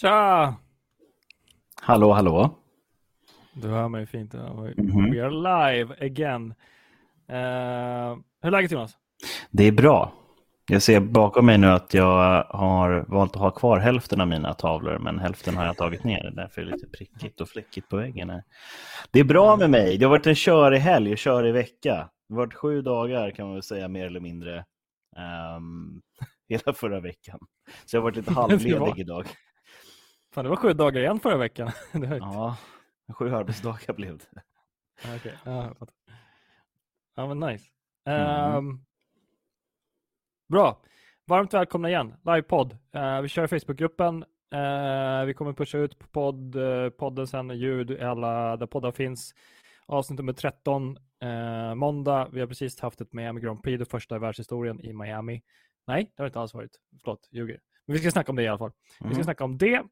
Tja! Hallå, hallå. Du hör mig fint. We Mhm. are live again. Uh, hur är läget Jonas? Det är bra. Jag ser bakom mig nu att jag har valt att ha kvar hälften av mina tavlor, men hälften har jag tagit ner. Därför är det lite prickigt och fläckigt på väggen. Här. Det är bra med mig. Det har varit en körig helg och körig vecka. Det har varit sju dagar kan man väl säga mer eller mindre. ehm, hela förra veckan. Så jag har varit lite halvledig idag. Fan, det var sju dagar igen förra veckan. Ja, sju arbetsdagar blev det. Ja, okej. Ja, jag fattar. ja, men nice. Mm. Ehm, bra. Varmt välkomna igen. Livepodd. Uh, vi kör Facebookgruppen. Eh, vi kommer pusha ut på podd, eh, podden sen, ljud alla där poddar finns. Avsnitt nummer 13, eh, måndag. Vi har precis haft ett Miami Grand Prix, det första i världshistorien i Miami. Nej, det har det inte alls varit. Förlåt, ljuger. Men vi ska snacka om det i alla fall. Vi ska Mhm. snacka om det.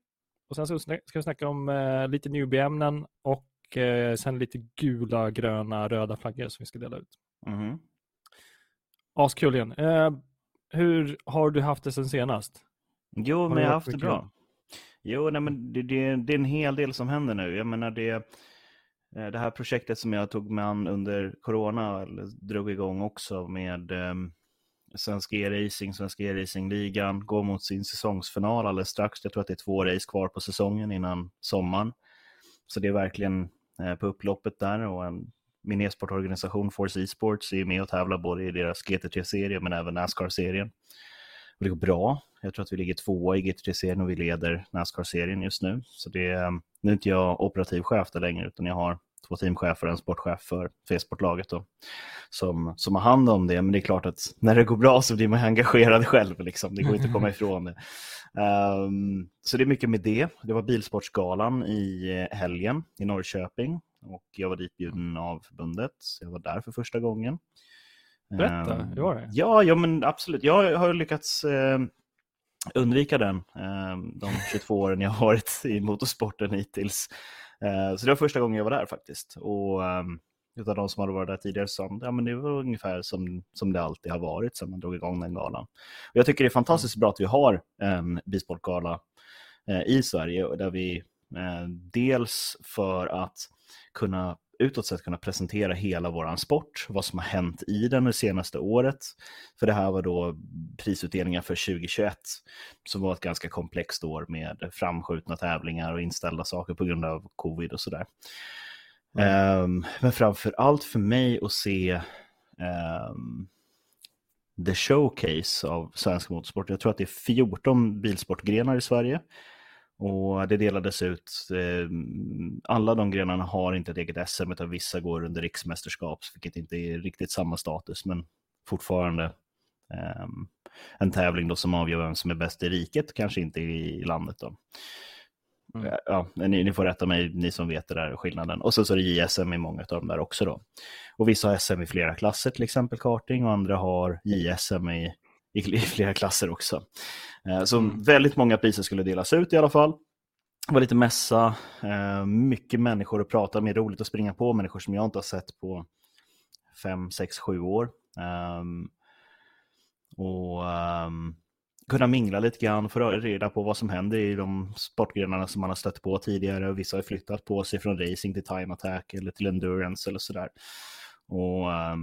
Och sen så ska vi snacka om eh, lite newbie-ämnen och eh, sen lite gula, gröna, röda flaggor som vi ska dela ut. Mhm. Askul igen. Eh, hur har du haft det sen senast? Jo, Har men jag har haft det bra. Jo, nej, men det, det, det är en hel del som händer nu. Jag menar, det, eh, det här projektet som jag tog mig an under corona eller drog igång också med um, Svenska E-racing, Svenska E-racing-ligan, går mot sin säsongsfinal alldeles strax. Jag tror att det är två race kvar på säsongen innan sommaren. Så det är verkligen eh, på upploppet där och en, min e-sportorganisation Force Esports är med och tävlar både i deras GT3-serie men även Nascar-serien. Och det går bra. Jag tror att vi ligger tvåa i GT3-serien och vi leder Nascar-serien just nu. Så det eh, nu är inte jag operativ chef där längre utan jag har två teamchefer och en sportchef för, för e-sportlaget då, som, som har hand om det. Men det är klart att när det går bra så blir man engagerad själv. Liksom. Det går inte att komma ifrån det. Ehm, så det är mycket med det. Det var Bilsportsgalan i eh, helgen i Norrköping och jag var ditbjuden av förbundet. Så jag var där för första gången. Berätta, Ehm, hur var det? Ja, ja men absolut. Jag har lyckats eh, undvika den eh, de 22 åren jag har varit i motorsporten hittills. Eh, så det var första gången jag var där faktiskt. Och eh, utav de som hade varit där tidigare sa ja, men det var ungefär som, som det alltid har varit sedan man drog igång den galan. Och jag tycker det är fantastiskt bra att vi har en bilsportgala eh, i Sverige där vi eh, dels för att kunna utåt sett kunna presentera hela våran sport, vad som har hänt i den det senaste året. För det här var då prisutdelningar för 2021, som var ett ganska komplext år med framskjutna tävlingar och inställda saker på grund av covid och sådär. Ehm, men framför allt för mig att se ehm, the showcase av svensk motorsport. Jag tror att det är 14 bilsportgrenar i Sverige. Och det delades ut, eh, alla de grenarna har inte ett eget SM utan vissa går under riksmästerskap, vilket inte är riktigt samma status, men fortfarande eh, en tävling då som avgör vem som är bäst i riket, kanske inte i, landet då. Mm. Ja, ni, ni får rätta mig, ni som vet det där skillnaden. Och så, så är det JSM i många av dem där också då. Och vissa har SM i flera klasser, till exempel karting, och andra har JSM i, i, flera klasser också. Eh, Så Mm. väldigt många priser skulle delas ut i alla fall. Det var lite mässa, eh, mycket människor att prata med, roligt att springa på människor som jag inte har sett på fem, sex, sju år. Ehm, och ehm, kunna mingla lite grann, få reda på vad som händer i de sportgrenarna som man har stött på tidigare. Och vissa har flyttat på sig från racing till time attack eller till endurance eller sådär. Och Eh,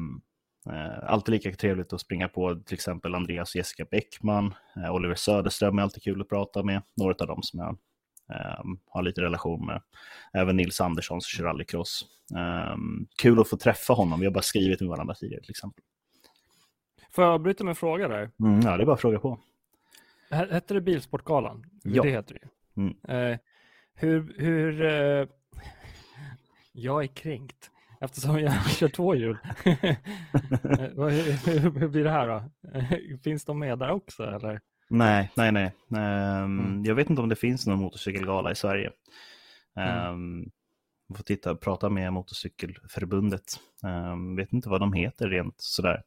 alltid lika trevligt att springa på till exempel Andreas och Jessica Bäckman. Eh, Oliver Söderström är alltid kul att prata med. Några av dem som jag eh, har lite relation med. Även Nils Andersson som kör rallycross. Eh, kul att få träffa honom. Vi har bara skrivit med varandra tidigare till exempel. Får jag avbryta med en fråga där? Mm, ja, det är bara att fråga på. Hette det Bilsportgalan? Ja. Det heter det. Mm. Eh, hur, hur, eh, jag är kränkt eftersom jag kör två hjul. Eh, hur, blir det här då? Finns de med där också eller? Nej, nej, nej. Ehm, Mm. Jag vet inte om det finns någon motorcykelgala i Sverige. Mm. Um, får titta, prata med Motorcykelförbundet. Um, vet inte vad de heter rent sådär.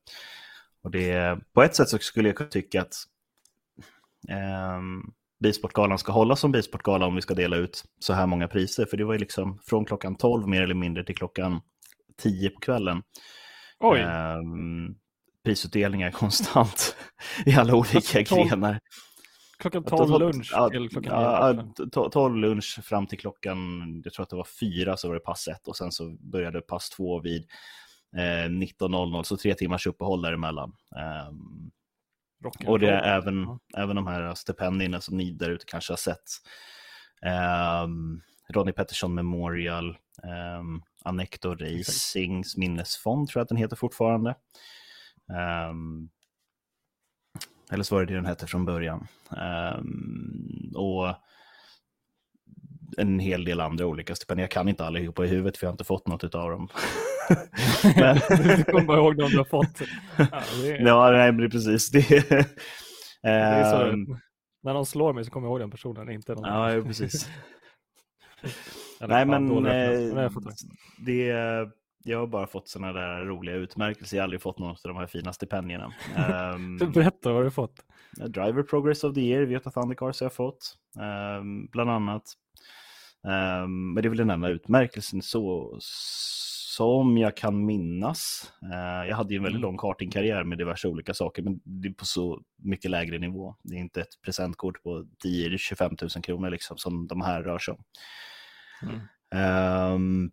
Och det, på ett sätt så skulle jag kunna tycka att um, Bilsportgalan ska hållas som Bilsportgala om vi ska dela ut så här många priser. För det var ju liksom från klockan 12 mer eller mindre till klockan 10 på kvällen. Oj, Ehm, prisutdelningar konstant i alla olika grenar. klockan 12 lunch ja, till klockan ja, 9. to- 12 lunch fram till klockan, jag tror att det var fyra så var det pass ett och sen så började pass två vid eh, 19.00, så tre timmars uppehåll däremellan. Rock'n'roll. och det är även, Ja. även de här stipendierna som ni där ute kanske har sett. Um, Ronnie Pettersson Memorial, um, Anecto Racings minnesfond tror jag att den heter fortfarande. Ehm, eller så var det det den hette från början. Ehm, och en hel del andra olika stipendier. Jag kan inte allihopa i huvudet för jag har inte fått något av dem. Men- du kommer bara ihåg de du har fått. Ja, det är, ja, nej, men det är precis det. är så, Ehm, när någon slår mig så kommer jag ihåg den personen, inte någon ja, precis. Nej, men eh, det jag har bara fått sådana där roliga utmärkelser. Jag har aldrig fått någon av de här fina stipendierna. Ehm, Berätta vad du har fått. Driver Progress of the Year, Veta Thundercars har jag fått, ehm, bland annat. Ehm, men det är väl den enda utmärkelsen så, som jag kan minnas. Eh, jag hade ju en väldigt Mm. lång kartingkarriär med diverse olika saker, men det är på så mycket lägre nivå. Det är inte ett presentkort på 10-25 000 kronor liksom, som de här rör sig om. Mm. Ehm,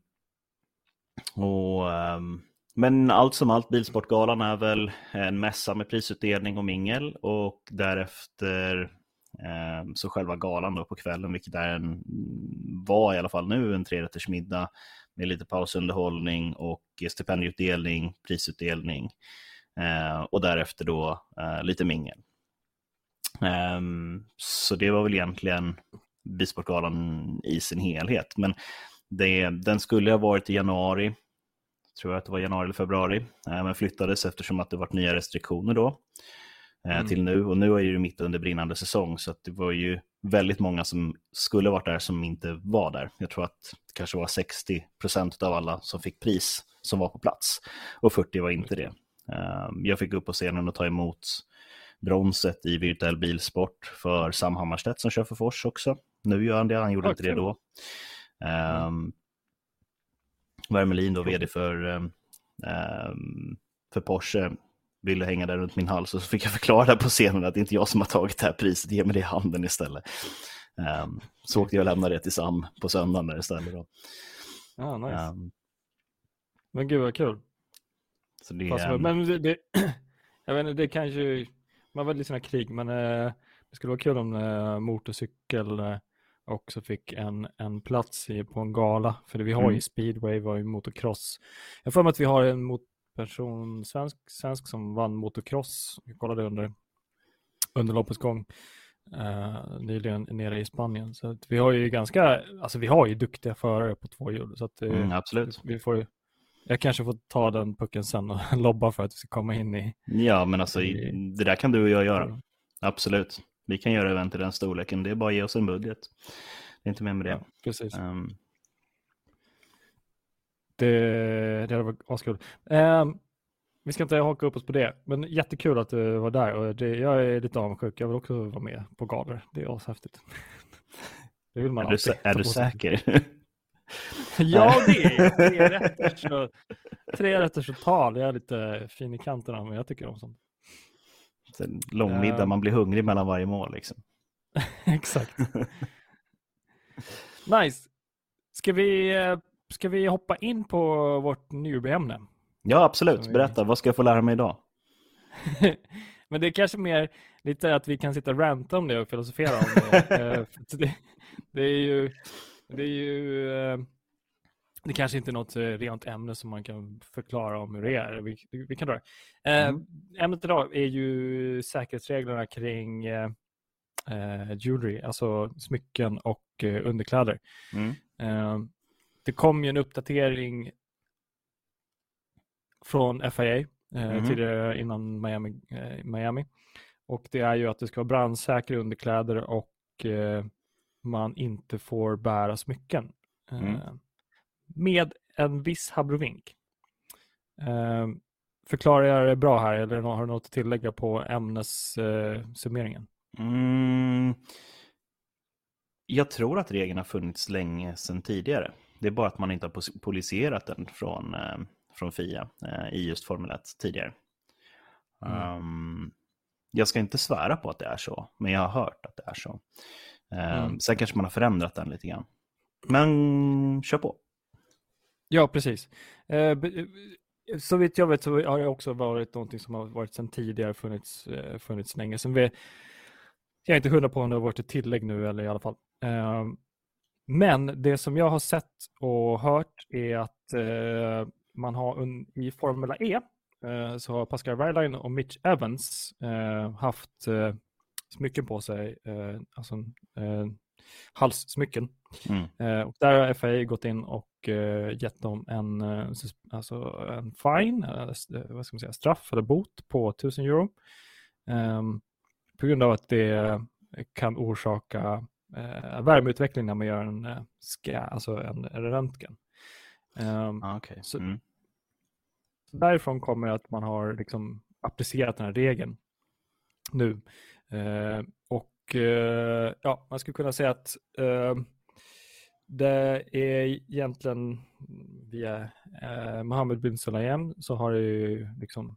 och, ehm, men allt som allt, Bilsportgalan är väl en mässa med prisutdelning och mingel och därefter ehm, så själva galan då på kvällen, vilket är en, var i alla fall nu en trerättersmiddag med lite pausunderhållning och stipendieutdelning, prisutdelning eh, och därefter då eh, lite mingel. Ehm, så det var väl egentligen Bisportgalan i sin helhet. Men det, den skulle ha varit i januari, tror jag att det var januari eller februari, eh, men flyttades eftersom att det varit nya restriktioner då eh, Mm. till nu. Och nu är ju mitt under brinnande säsong, så det var ju väldigt många som skulle varit där som inte var där. Jag tror att det kanske var 60 procent av alla som fick pris som var på plats och 40 var inte det. Eh, Jag fick upp på scenen och ta emot bronset i virtuell bilsport för Sam Hammarstedt som kör för Fors också. Nu gör han det, han gjorde Ja, inte det då. Um, Wermelin då, vd för, um, för Porsche, ville hänga där runt min hals och så fick jag förklara där på scenen att det är inte jag som har tagit det här priset, ge mig det i handen istället. Um, så åkte jag och lämnade det till Sam på söndagen där istället. Då. Ja, nice. Um, Men gud vad kul. så det, Fast, um, men det, det, jag vet inte, det kanske, man var lite sådana krig, men eh, det skulle vara kul om eh, motorcykel eh, också fick en, en plats i, på en gala. För det, vi har ju Mm. speedway, vi har ju motocross. Jag för mig att vi har en mot person, svensk, svensk som vann motocross. Jag kollade under, under loppets gång. Uh, nyligen nere i Spanien. Så vi har ju ganska, alltså vi har ju duktiga förare på två hjul. Så att, eh, mm, absolut. vi får ju, jag kanske får ta den pucken sen och lobba för att vi ska komma in i... Ja, men alltså i- det där kan du och jag göra. Absolut. Vi kan göra event i den storleken. Det är bara att ge oss en budget. Det är inte mer med det. Ja, precis. Ehm, Det, det hade varit askul. Um, vi ska inte haka upp oss på det, men jättekul att du var där och det, jag är lite avundsjuk. Jag vill också vara med på galor. Det är ashäftigt. Det vill man är du, alltid är du säker? Ja, det är tre rätters och, tre rätters och tal. Jag är lite fin i kanterna, men jag tycker om sånt. En Lång middag, Ehm. man blir hungrig mellan varje mål. Liksom. Exakt. Nice. Ska vi, eh, ska vi hoppa in på vårt newbie-ämne? Ja, absolut. Berätta, vad ska jag få lära mig idag? Men det är kanske mer lite att vi kan sitta och ranta om det och filosofera om det. Eh, det, det är ju, det är ju, eh, det kanske inte är något eh, rent ämne som man kan förklara om hur det är. Vi, vi kan dra Mm. Ämnet idag är ju säkerhetsreglerna kring eh, jewelry, alltså smycken och eh, underkläder. Mm. Eh, det kom ju en uppdatering från FIA eh, Mhm. tidigare innan Miami, eh, Miami. Och det är ju att det ska vara brandsäkra underkläder och eh, man inte får bära smycken. Eh, Mm. Med en viss habrovink. Eh, förklarar jag det bra här eller har du något att tillägga på ämnessummeringen? Eh? Mm. Jag tror att regeln har funnits länge sedan tidigare. Det är bara att man inte har poliserat den från, eh, från FIA eh, i just Formel 1 tidigare. Mm. Um, Jag ska inte svära på att det är så, men jag har hört att det är så. Eh, Mm. Sen kanske man har förändrat den lite grann. Men kör på. Ja, precis. Eh, eh, så vitt jag vet så har det också varit någonting som har varit sedan tidigare funnits, funnits länge. Sen vi, jag är inte hundra på om det har varit ett tillägg nu eller i alla fall. Eh, men det som jag har sett och hört är att eh, man har un, i Formula E eh, så har Pascal Wehrlein och Mitch Evans eh, haft eh, smycken på sig, eh, alltså eh, halssmycken. Mm. Och där har FAA gått in och gett dem en, alltså en fine, vad ska man säga, straff eller bot på 1000 euro. Ehm, på grund av att det kan orsaka eh, värmeutveckling när man gör en, eh, ska, alltså en, en röntgen. Ehm, Ah, okay. Så- mm. därifrån kommer att man har liksom applicerat den här regeln nu. Eh, och eh, ja, man skulle kunna säga att eh, det är egentligen via eh, Mohammed bin Sulayem så har det ju liksom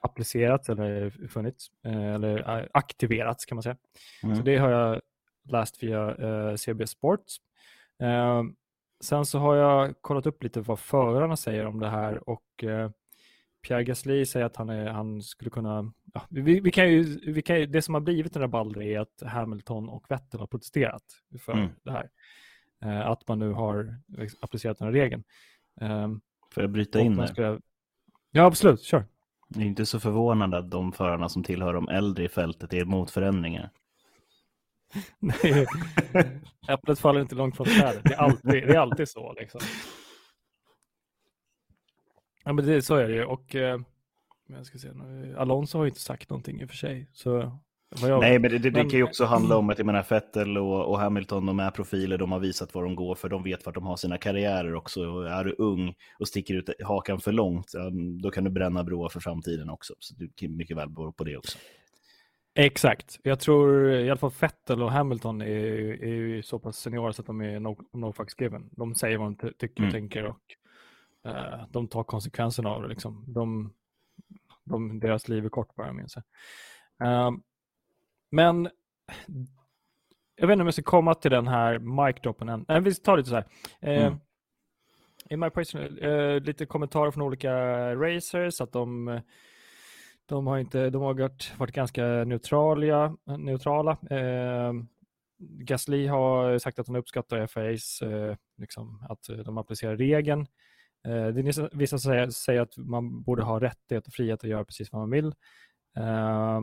applicerats eller funnits eh, eller eh, aktiverats kan man säga. Mm. Så det har jag läst via eh, CBS Sports. Eh, sen så har jag kollat upp lite vad förarna säger om det här och eh, Pierre Gasly säger att han, är, han skulle kunna... Ja, vi, vi kan ju, vi kan ju, det som har blivit den rabalder är att Hamilton och Vettel har protesterat för Mm. det här. Eh, att man nu har applicerat den här regeln. Eh, Får jag bryta in där? ska... Ja, absolut. Kör. Det är inte så förvånande att de förarna som tillhör de äldre i fältet är emot förändringar. Nej, Äpplet faller inte långt från trädet. Det är alltid, det är alltid så. Liksom. Ja, men det, så är det ju. Och, eh, jag ska se, Alonso har ju inte sagt någonting i och för sig. Så, jag, Nej, men det, det, det men- kan ju också handla om att jag menar, Vettel och, och Hamilton, de är profiler, de har visat vad de går för, de vet vart de har sina karriärer också. Är du ung och sticker ut hakan för långt, då kan du bränna broar för framtiden också. Så det kan mycket väl bero på det också. Exakt. Jag tror i alla fall Vettel och Hamilton är, är ju så pass seniora så att de är no, no fucks given. De säger vad de ty- tycker och Mm. tänker och eh, de tar konsekvenserna av det. Liksom. De, de, deras liv är kort bara, minns jag. Ehm, men jag vet inte om jag ska komma till den här mic-droppen än. Nej, vi tar lite så här. Eh, Mm. In my personal, eh, lite kommentarer från olika racers att de de har, inte, de har varit, varit ganska neutrala. neutrala. Eh, Gasly har sagt att han uppskattar FAs, eh, liksom, att eh, de applicerar regeln. Eh, det är vissa- säger, säger att man borde ha rättighet och frihet att göra precis vad man vill. Eh,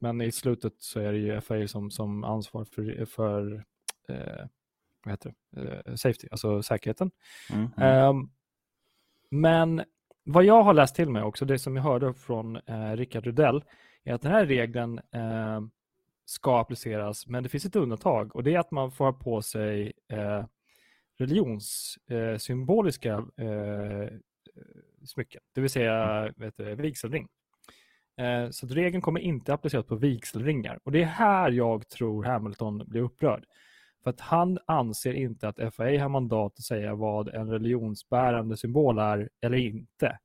men i slutet så är det ju FA som, som ansvar för, för eh, vad heter det? Eh, safety, alltså säkerheten. Mm. Ehm, men vad jag har läst till mig också, det som jag hörde från eh, Rickard Rudell, är att den här regeln eh, ska appliceras, men det finns ett undantag och det är att man får ha på sig eh, religionssymboliska eh, eh, smycken, det vill säga vet du, vigselring. Eh, så att regeln kommer inte appliceras på vigselringar och det är här jag tror Hamilton blir upprörd. För att han anser inte att FAA har mandat att säga vad en religionsbärande symbol är eller inte.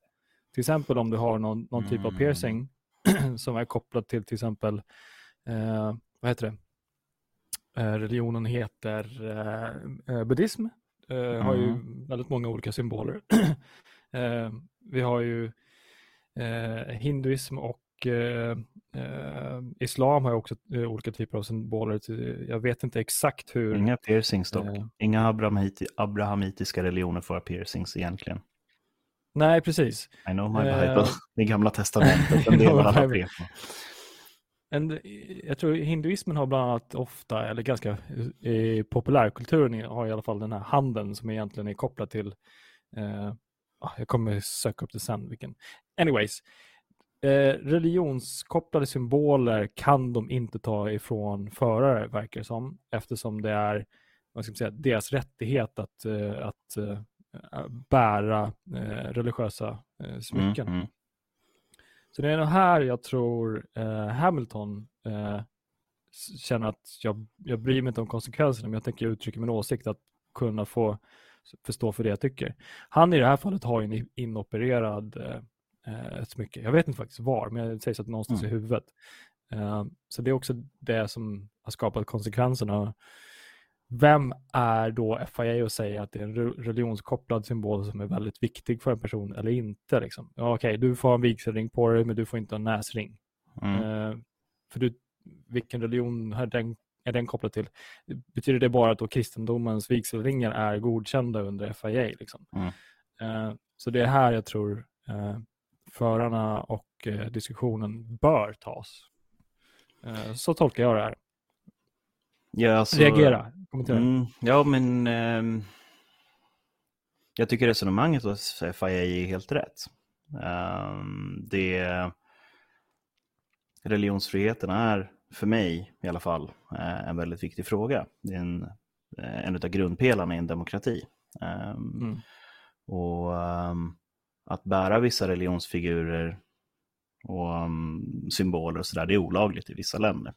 Till exempel om du har någon, någon typ av Mm. piercing som är kopplad till till exempel, eh, vad heter det? Eh, religionen heter eh, eh, buddhism. Eh, har ju väldigt många olika symboler. eh, vi har ju hinduism och eh, eh, islam har ju också eh, olika typer av symboler. Jag vet inte exakt hur. Inga piercings dock. eh, Inga abrahamiti abrahamitiska religioner får ha piercings egentligen. nej, precis. I know my Eh, Bible. Det gamla testamentet, en I del know av my alla Bible. tre. En, jag tror hinduismen har bland annat ofta, eller ganska i populärkulturen har i alla fall den här handeln som egentligen är kopplad till, eh, ah, jag kommer söka upp det sen, vilken. Anyways, religionskopplade symboler kan de inte ta ifrån förare, verkar det som, eftersom det är vad ska man säga, deras rättighet att, eh, att eh, bära eh, religiösa eh, smycken. Mm, mm. Så det är nog här jag tror eh, Hamilton eh, känner att jag, jag bryr mig inte om konsekvenserna, men jag tänker uttrycka min åsikt att kunna få förstå för det jag tycker. Han i det här fallet har en inopererad eh, eh, ett smycke. Jag vet inte faktiskt var, men det sägs att någonstans mm. i huvudet. Eh, så det är också det som har skapat konsekvenserna. Vem är då FIA och säger att det är en religionskopplad symbol som är väldigt viktig för en person eller inte? Liksom? Ja, Okej, okay, du får en vigselring på dig, men du får inte ha en näsring. Mm. Uh, för du, vilken religion är den, är den kopplad till? Betyder det bara att då kristendomens vigselringar är godkända under FIA? Liksom? Mm. Uh, så det är här jag tror uh, förarna och diskussionen bör tas. så tolkar jag det här. Ja, alltså, Reagera, kommentera. Mm, ja, men eh, jag tycker resonemanget hos FIA är helt rätt. Um, det, religionsfriheten är för mig i alla fall eh, en väldigt viktig fråga. Det är en, eh, en av grundpelarna i en demokrati. Um, mm. Och um, att bära vissa religionsfigurer och um, symboler och sådär, det är olagligt i vissa länder.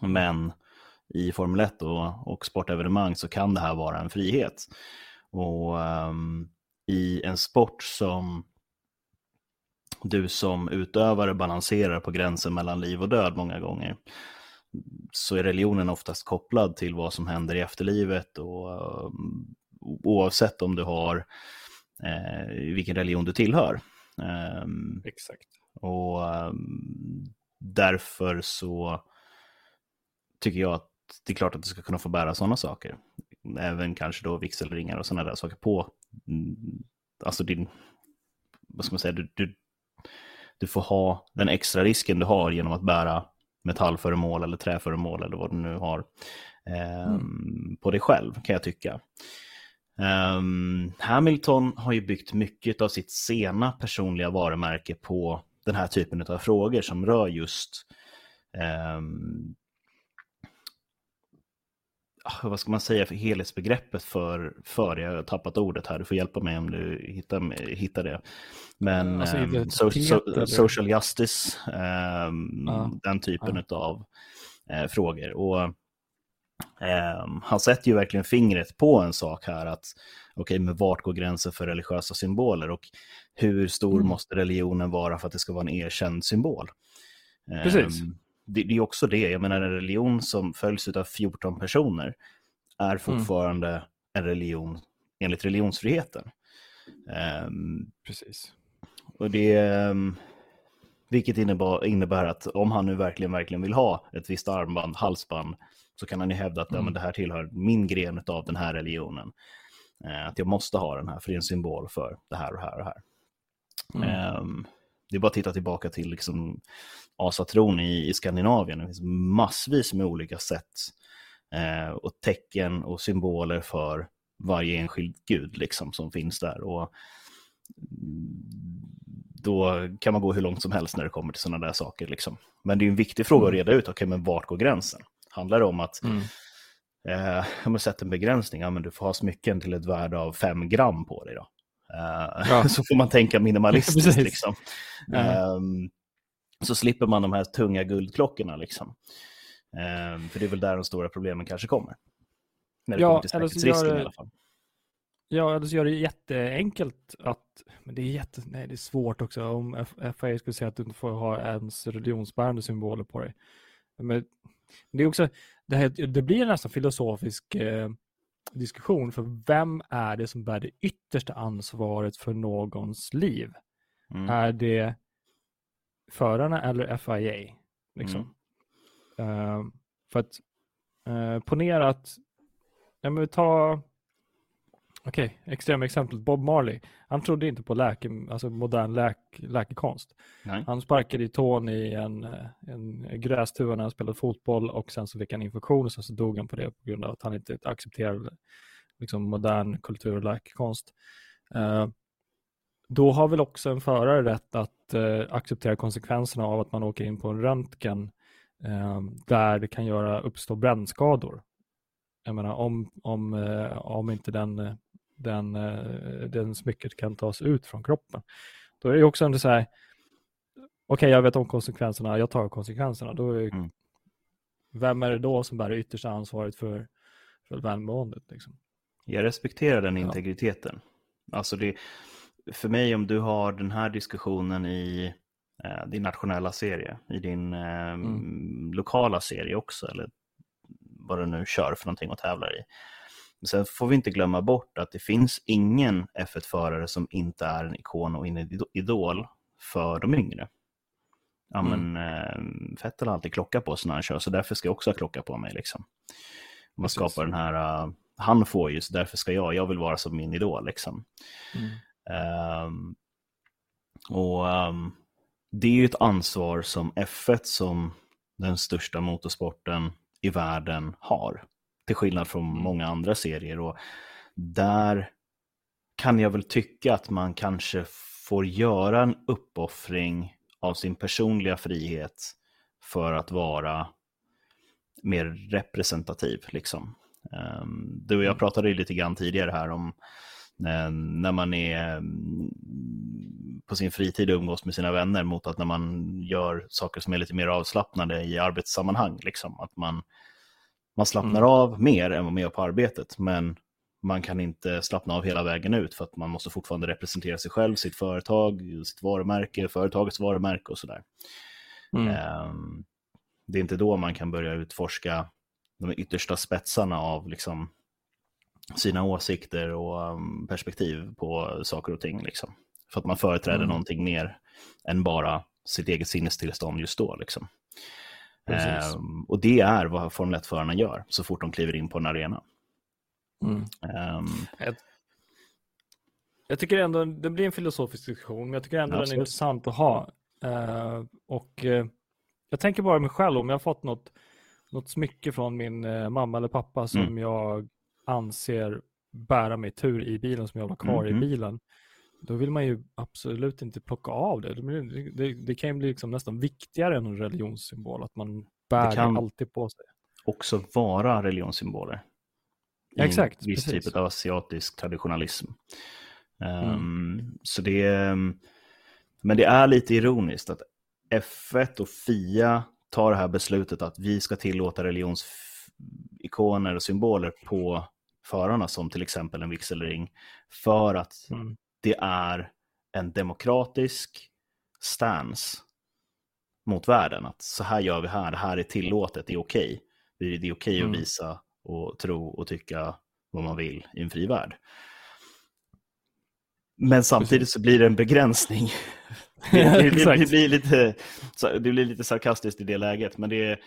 Men i Formel 1 och, och sportevenemang så kan det här vara en frihet. Och um, i en sport som du som utövare balanserar på gränsen mellan liv och död många gånger, så är religionen oftast kopplad till vad som händer i efterlivet och um, oavsett om du har eh, vilken religion du tillhör. Um, Exakt. Och um, därför så tycker jag att det är klart att du ska kunna få bära sådana saker. Även kanske då vigselringar och sådana där saker på. Mm, alltså din, vad ska man säga, du, du, du får ha den extra risken du har genom att bära metallföremål eller träföremål eller vad du nu har eh, mm. på dig själv kan jag tycka. Um, Hamilton har ju byggt mycket av sitt sena personliga varumärke på den här typen av frågor som rör just um, vad ska man säga för helhetsbegreppet för, för jag har tappat ordet här, du får hjälpa mig om du hittar, hittar det. Men alltså, um, so, so, social justice, um, ja. den typen ja. av uh, frågor. Och han sätter ju verkligen fingret på en sak här, att okej, okay, men vart går gränsen för religiösa symboler och hur stor mm. måste religionen vara för att det ska vara en erkänd symbol? Precis det, det, är också det, jag menar en religion som följs av 14 personer är mm. fortfarande mm. en religion enligt religionsfriheten. Um, Precis. Och det, vilket innebär, innebär att om han nu verkligen, verkligen vill ha ett visst armband, halsband, så kan han ju hävda att mm. ja, men det här tillhör min gren av den här religionen. Uh, att jag måste ha den här, för det är en symbol för det här och här och här. Mm. Um, det är bara att titta tillbaka till liksom asatron i, i Skandinavien. Det finns massvis med olika sätt eh, och tecken och symboler för varje enskild gud liksom, som finns där. Och då kan man gå hur långt som helst när det kommer till sådana där saker. Liksom. Men det är en viktig fråga att mm. reda ut, okej, okay, men vart går gränsen? Handlar det om att mm. eh, om man sätter en begränsning, ja, men du får ha smycken till ett värde av fem gram på dig då. Eh, ja. så får man tänka minimalistiskt. liksom. Um, så slipper man de här tunga guldklockorna. Liksom. Um, för det är väl där de stora problemen kanske kommer. När det ja, kommer till säkerhetsrisken i alla fall. Ja, eller så gör det jätteenkelt att, men det är, jätte, nej, det är svårt också om FAA skulle säga att du inte får ha ens religionsbärande symboler på dig. Men det är också, det, här, det blir nästan filosofisk eh, diskussion för vem är det som bär det yttersta ansvaret för någons liv? Mm. Är det förarna eller FIA? Liksom? Mm. Uh, för att uh, ponera att, ja men tar Okej, okay, extrema exempel. Bob Marley. Han trodde inte på läke, alltså modern läk, läkekonst. Nej. Han sparkade i tån i en, en grästuva när han spelade fotboll och sen så fick han infektion och sen så dog han på det på grund av att han inte accepterade liksom, modern kultur och läkekonst. Uh, då har väl också en förare rätt att uh, acceptera konsekvenserna av att man åker in på en röntgen uh, där det kan göra uppstå brännskador. Jag menar om, om, om inte den den, eh, den smycket kan tas ut från kroppen. Då är det också ändå så här, okej okay, jag vet om konsekvenserna, jag tar konsekvenserna. Då är, mm. Vem är det då som bär det yttersta ansvaret för, för välmåendet? Liksom? Jag respekterar den integriteten. Ja. Alltså det, för mig om du har den här diskussionen i eh, din nationella serie, i din eh, mm. lokala serie också, eller vad du nu kör för någonting och tävlar i. Men sen får vi inte glömma bort att det finns ingen F1-förare som inte är en ikon och en idol för de yngre. Ja, mm. men eh, Fettel har alltid klocka på sig när han kör, så därför ska jag också ha klocka på mig. Liksom. Man Precis. skapar den här, uh, han får ju, så därför ska jag, jag vill vara som min idol. Liksom. Mm. Um, och um, det är ju ett ansvar som F1 som den största motorsporten i världen har. Till skillnad från många andra serier. Och där kan jag väl tycka att man kanske får göra en uppoffring av sin personliga frihet för att vara mer representativ. Liksom. Um, du och jag mm. pratade ju lite grann tidigare här om när man är mm, på sin fritid och umgås med sina vänner mot att när man gör saker som är lite mer avslappnade i arbetssammanhang. Liksom. Att man, man slappnar mm. av mer än vad man gör på arbetet, men man kan inte slappna av hela vägen ut för att man måste fortfarande representera sig själv, sitt företag, sitt varumärke, företagets varumärke och sådär. Mm. Um, det är inte då man kan börja utforska de yttersta spetsarna av liksom, sina åsikter och um, perspektiv på saker och ting. Liksom. För att man företräder mm. någonting mer än bara sitt eget sinnestillstånd just då. Liksom. Um, och det är vad Formel 1-förarna gör så fort de kliver in på en arena. Mm. Um, jag, jag, tycker ändå, det blir en filosofisk diskussion, men jag tycker ändå absolut. den är intressant att ha. Uh, och uh, jag tänker bara mig själv, om jag har fått något, något smycke från min uh, mamma eller pappa som mm. jag anser bära mig tur i bilen, som jag har kvar mm. i bilen, då vill man ju absolut inte plocka av det. Det, det, det kan ju bli liksom nästan viktigare än en religionssymbol, att man bär det, kan alltid på sig. också vara religionssymboler. Ja, exakt. viss typ av asiatisk traditionalism. Um, mm. Så det, men det är lite ironiskt att F1 och FIA tar det här beslutet att vi ska tillåta religionsikoner och symboler på förarna som till exempel en vigselring för att mm. Det är en demokratisk stance mot världen. Att så här gör vi här, det här är tillåtet, det är okej. Okay. Det är okej okay mm. att visa och tro och tycka vad man vill i en fri värld. Men samtidigt så blir det en begränsning. Det, det, det, blir lite, det blir lite sarkastiskt i det läget, men det är,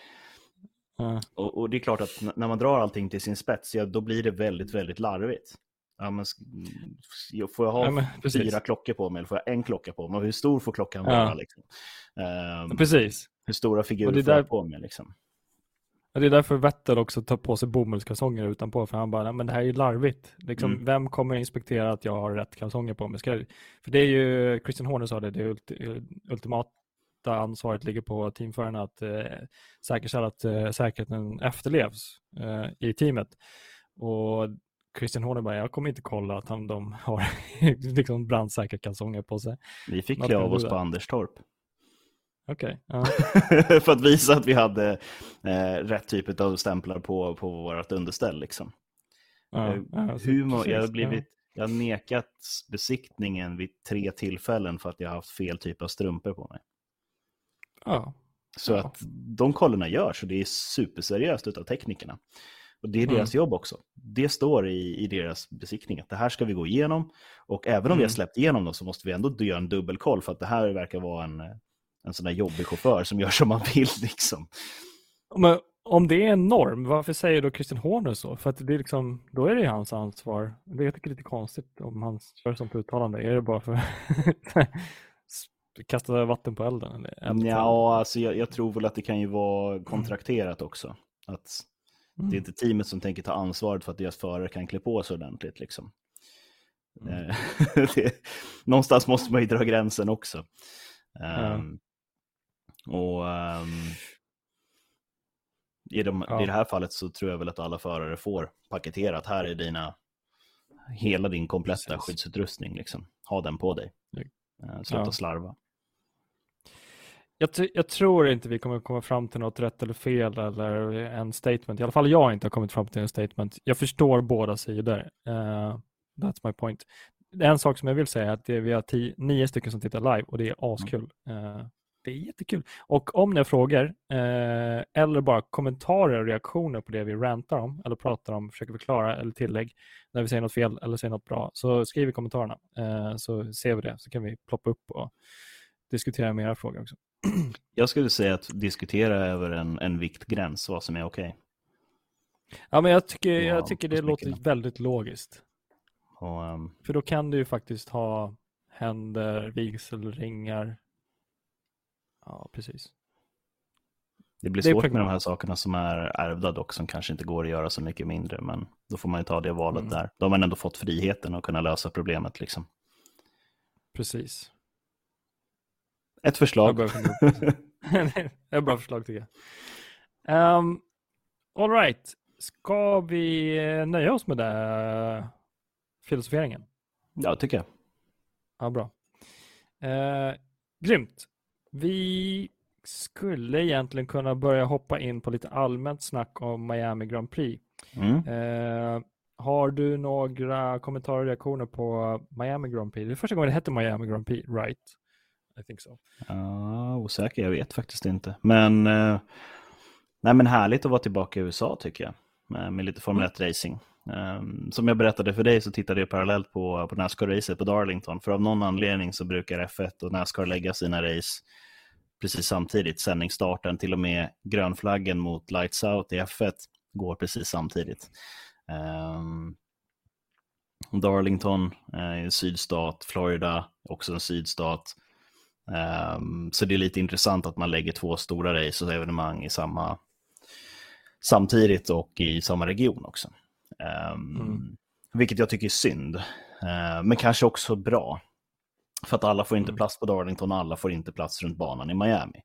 och, och, det är klart att när man drar allting till sin spets, ja, då blir det väldigt, väldigt larvigt. Ja, men, får jag ha ja, fyra klockor på mig eller får jag en klocka på mig? Hur stor får klockan vara? Ja. Liksom? Um, precis. Hur stora figurer får jag på mig? Liksom? det är därför Vettel också tar på sig bomullskalsonger utanpå, för han bara, men det här är ju larvigt. Liksom, mm. Vem kommer inspektera att jag har rätt kalsonger på mig? Ska, för det är ju, Christian Horner sa det, det ulti, ultimata ansvaret ligger på teamförarna att eh, säkerställa att eh, säkerheten efterlevs eh, i teamet. Och Christian Horner bara, jag kommer inte kolla att han, de har liksom brandsäkra kalsonger på sig. Vi fick klä av oss på Anderstorp. Okej. Okay. Uh. för att visa att vi hade eh, rätt typ av stämplar på, på vårt underställ. Liksom. Uh, uh, Humor, jag, har blivit, jag har nekat besiktningen vid tre tillfällen för att jag har haft fel typ av strumpor på mig. Ja. Så att de kollorna görs och det är superseriöst av teknikerna. Och det är deras mm. jobb också. Det står i, i deras besiktning att det här ska vi gå igenom. Och även om mm. vi har mm. släppt igenom dem så måste vi ändå göra en dubbelkoll för att det här verkar vara en, en sån där jobbig chaufför som gör som man vill. Liksom. Men om det är en norm, varför säger då Christian Horner så? För att det är liksom, då är det hans ansvar. Det jag tycker lite konstigt om han kör sånt uttalande. Är det bara för att kasta vatten på elden? Eller ja, alltså jag, jag, tror väl att det kan ju vara kontrakterat också. Att mm. Det är inte teamet som tänker ta ansvaret för att deras förare kan klä på sig ordentligt. Liksom. Mm. Eh, det, någonstans måste man ju dra gränsen också. Um, och um, i, de, ja. i det här fallet så tror jag väl att alla förare får paketerat. Här är dina, hela din kompletta Precis. skyddsutrustning. Liksom. Ha den på dig. Uh, sluta ja. slarva. Jag, jag, tror inte vi kommer komma fram till något rätt eller fel eller en statement. I alla fall jag har inte kommit fram till en statement. Jag förstår båda sidor. Uh, that's my point. en sak som jag vill säga är att det, vi har tio, nio stycken som tittar live och det är askul. Uh, det är jättekul. Och om ni har frågor uh, eller bara kommentarer och reaktioner på det vi rantar om eller pratar om, försöker förklara eller tillägg när vi säger något fel eller säger något bra, så skriv i kommentarerna uh, så ser vi det så kan vi ploppa upp och diskutera med era frågor också. Jag skulle säga att diskutera över en, en viktgräns, vad som är okej. Okay. Ja, men jag tycker, jag tycker det låter väldigt logiskt. Och, um... För då kan du ju faktiskt ha händer, vigselringar. Ja, precis. Det blir svårt med de här sakerna som är ärvda dock, som kanske inte går att göra så mycket mindre, men då får man ju ta det valet mm. där. Då har man ändå fått friheten att kunna lösa problemet liksom. Precis. Ett förslag. det är ett bra förslag tycker jag. Um, all right. Ska vi nöja oss med det filosoferingen? Ja, tycker jag. Ja, bra. Eh, grymt. Vi skulle egentligen kunna börja hoppa in på lite allmänt snack om Miami Grand Prix. Mm. Eh, har du några kommentarer och reaktioner på Miami Grand Prix? Det är första gången det hette Miami Grand Prix, right? I think so. Ja, osäker, jag vet faktiskt inte. Men, eh, nej, men härligt att vara tillbaka i USA tycker jag. Med, lite Formel 1-racing. Mm. Um, som jag berättade för dig så tittade jag parallellt på, på Nascar-racet på Darlington. För av någon anledning så brukar F1 och Nascar lägga sina race precis samtidigt. Sändningsstarten, till och med grönflaggen mot Lights Out i F1 går precis samtidigt. Um, Darlington är en sydstat, Florida också en sydstat. Um, så det är lite intressant att man lägger två stora race och evenemang i samma samtidigt och i samma region också. Um, mm. Vilket jag tycker är synd, uh, men kanske också bra. För att alla får inte mm. plats på Darlington och alla får inte plats runt banan i Miami.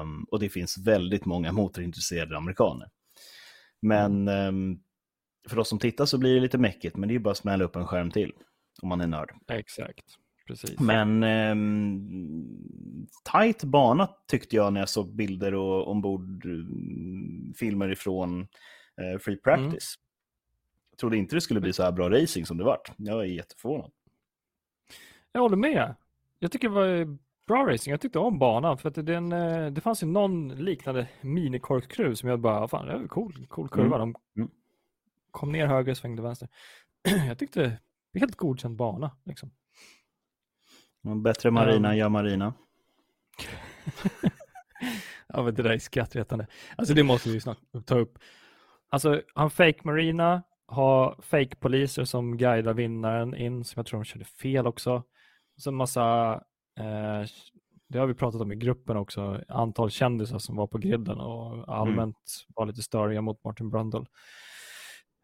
Um, och det finns väldigt många motorintresserade amerikaner. Men um, för oss som tittar så blir det lite mäckigt, men det är bara att smälla upp en skärm till om man är nörd. Exakt. Precis. Men eh, tight bana tyckte jag när jag såg bilder och ombordfilmer ifrån eh, Free Practice. Mm. Jag trodde inte det skulle bli så här bra racing som det vart. Jag är jätteförvånad. Jag håller med. Jag tycker det var bra racing. Jag tyckte om banan för att den, eh, det fanns ju någon liknande minikorkskruv som jag bara, fan det var cool, cool kurva. Mm. De mm. kom ner höger, och svängde vänster. jag tyckte det var helt godkänd bana. Liksom. Bättre Marina um, gör Marina. ja, men det där är skrattretande. Alltså det måste vi snart ta upp. Alltså han fake Marina, har fake poliser som guidar vinnaren in, som jag tror de körde fel också. Så en massa, eh, det har vi pratat om i gruppen också, antal kändisar som var på griden och allmänt mm. var lite störiga mot Martin Brundle.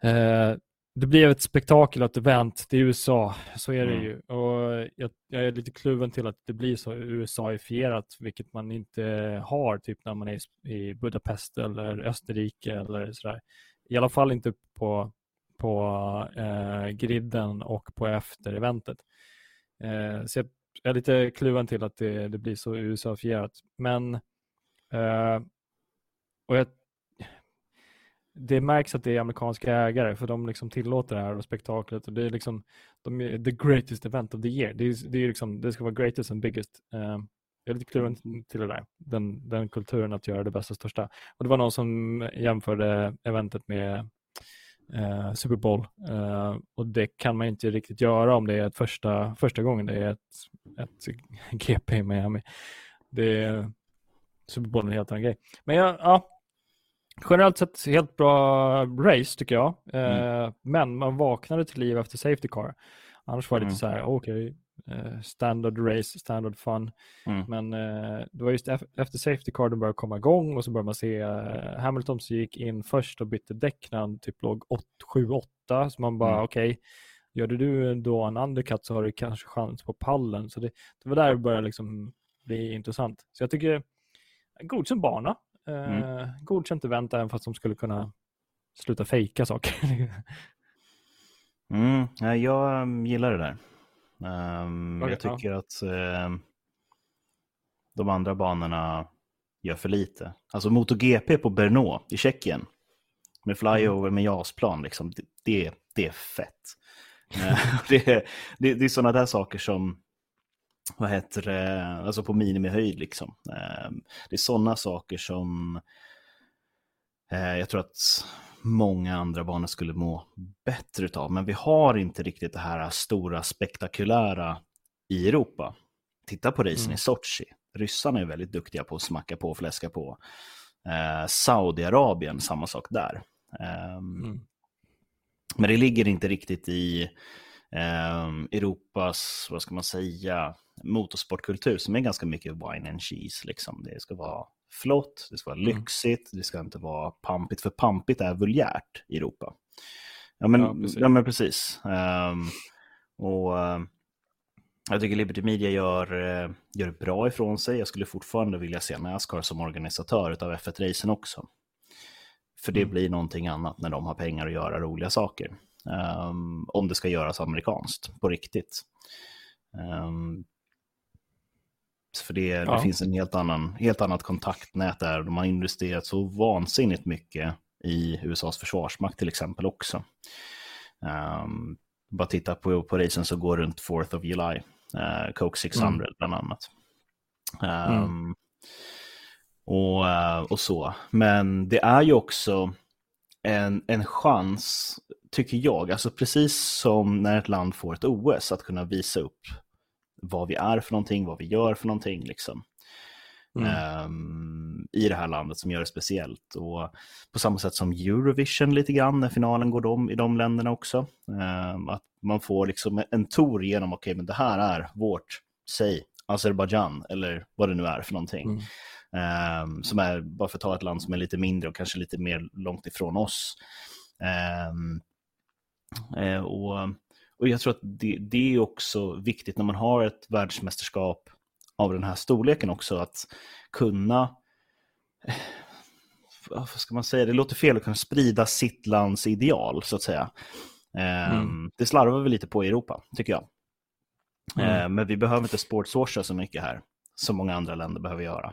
Eh, det blev ett spektakel, event. Det är USA, så är det mm. ju. Och jag, jag, är lite kluven till att det blir så USA-ifierat, vilket man inte har typ när man är i Budapest eller Österrike eller sådär. I alla fall inte på, på eh, griden och på efter-eventet. Eh, så jag, jag, är lite kluven till att det, det blir så USA-ifierat. Men eh, och jag det märks att det är amerikanska ägare för de liksom tillåter det här och spektaklet och det är liksom de är the greatest event of the year. Det, är, det, är liksom, det ska vara greatest and biggest. Uh, jag är lite kluven till det där, den, den kulturen att göra det bästa och största. Och det var någon som jämförde eventet med uh, Super Bowl uh, och det kan man inte riktigt göra om det är ett första, första gången det är ett, ett GP i Miami. Det är, Super Bowl är en helt annan grej. Men jag, ja Generellt sett helt bra race tycker jag. Mm. Eh, men man vaknade till liv efter Safety Car. Annars var det lite mm. så här, okej, okay, eh, standard race, standard fun. Mm. Men eh, det var just efter Safety Car de började komma igång och så började man se Hamilton som gick in först och bytte däck när han typ låg 7-8. Så man bara, mm. okej, okay, gör du då en undercut så har du kanske chans på pallen. Så det, det var där det började liksom bli intressant. Så jag tycker, godkänd bana. Mm. Eh, godkänt event även fast de skulle kunna sluta fejka saker. mm, jag um, gillar det där. Um, okay, jag tycker ja. att uh, de andra banorna gör för lite. Alltså MotoGP på Brno i Tjeckien med flyover mm. med JAS-plan, liksom, det, det, det är fett. Eh, det, det, det är sådana där saker som, vad heter det, alltså på minimihöjd liksom. Eh, det är sådana saker som eh, jag tror att många andra banor skulle må bättre utav. Men vi har inte riktigt det här stora spektakulära i Europa. Titta på racen mm. i Sochi. Ryssarna är väldigt duktiga på att smacka på och fläska på. Eh, Saudiarabien, samma sak där. Eh, mm. Men det ligger inte riktigt i Europas, vad ska man säga, motorsportkultur som är ganska mycket wine and cheese. Liksom. Det ska vara flott, det ska vara mm. lyxigt, det ska inte vara pampigt, för pampigt är vulgärt i Europa. Ja men, ja, precis. Ja, men precis. Um, och uh, jag tycker Liberty Media gör, uh, gör bra ifrån sig. Jag skulle fortfarande vilja se Nascar som organisatör av F1-racen också. För det mm. blir någonting annat när de har pengar att göra roliga saker. Um, om det ska göras amerikanskt, på riktigt. Um, för det, ja. det finns en helt, annan, helt annat kontaktnät där. De har investerat så vansinnigt mycket i USAs försvarsmakt till exempel också. Um, bara titta på, på racen så går runt 4th of July. Uh, Coke 600 mm. bland annat. Um, mm. och, uh, och så. Men det är ju också en, en chans, tycker jag, alltså precis som när ett land får ett OS, att kunna visa upp vad vi är för någonting, vad vi gör för någonting liksom. Mm. Um, i det här landet som gör det speciellt. Och på samma sätt som Eurovision lite grann, när finalen går dem, i de länderna också. Um, att man får liksom en tour genom, okej, okay, men det här är vårt, säg, Azerbajdzjan eller vad det nu är för någonting. Mm. Um, som är, bara för att ta ett land som är lite mindre och kanske lite mer långt ifrån oss. Uh, och och jag tror att det, det är också viktigt när man har ett världsmästerskap av den här storleken också, att kunna eh, vad ska man säga, det låter fel att kunna sprida sitt lands ideal så att säga. Ehm, mm. Det slarvar vi lite på i Europa, tycker jag. Mm. Ehm, men vi behöver inte sportswasha så mycket här, som många andra länder behöver göra.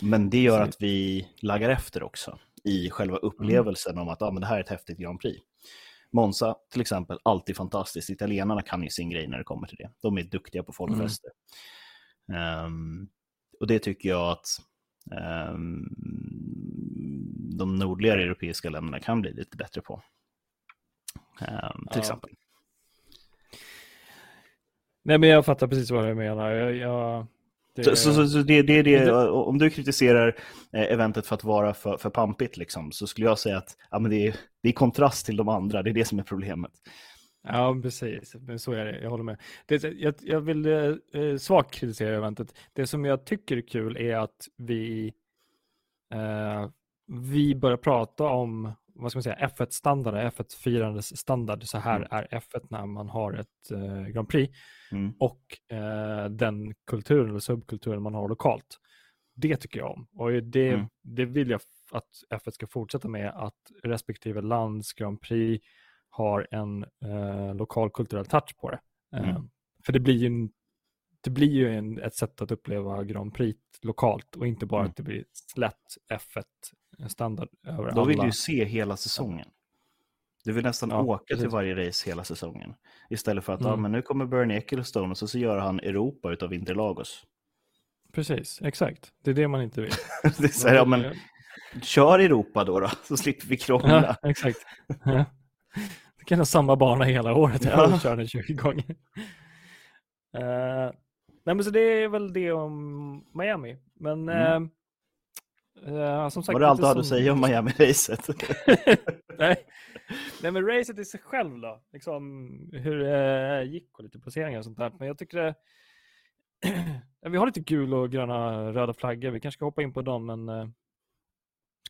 Men det gör att vi laggar efter också i själva mm. upplevelsen mm. om att ah, men det här är ett häftigt Grand Prix. Monza till exempel, alltid fantastiskt. Italienarna kan ju sin grej när det kommer till det. De är duktiga på folkfester. Mm. Um, och det tycker jag att um, de nordligare europeiska länderna kan bli lite bättre på. Um, till ja. exempel. Nej, men jag fattar precis vad du menar. Jag, jag, det... Så, så, så det, det, det, om du kritiserar eh, eventet för att vara för, för pampigt, liksom, så skulle jag säga att ja, men det, är, det är kontrast till de andra, det är det som är problemet. Ja, precis. Men så är det, jag håller med. Det, jag, jag vill eh, eh, svagt kritisera eventet. Det som jag tycker är kul är att vi, eh, vi börjar prata om vad ska man säga, F1-standard, F1-firandes standard. Så här mm. är F1 när man har ett eh, Grand Prix. Mm. Och eh, den kulturen eller subkulturen man har lokalt. Det tycker jag om. Och det, mm. det vill jag att F1 ska fortsätta med, att respektive lands Grand Prix har en eh, lokal kulturell touch på det. Eh, mm. För det blir ju, en, det blir ju en, ett sätt att uppleva Grand Prix lokalt och inte bara mm. att det blir slätt F1-standard över Då vill du se hela säsongen. Du vill nästan ja, åka precis. till varje race hela säsongen. Istället för att mm. ah, men nu kommer Bernie Ecclestone och så, så gör han Europa utav Interlagos. Precis, exakt. Det är det man inte vill. det är så här, ja, men, kör Europa då, då så slipper vi krångla. Ja, exakt. Ja. Du kan ha samma bana hela året ja. och köra den 20 gånger. Uh, nej, men så det är väl det om Miami. Men mm. uh, som sagt, Var det allt du hade att säga om Miami-racet? nej. nej, men racet i sig själv då. Liksom hur det uh, gick och lite placeringar och sånt där. Men jag tycker det vi har lite gul och gröna röda flaggor. Vi kanske ska hoppa in på dem, men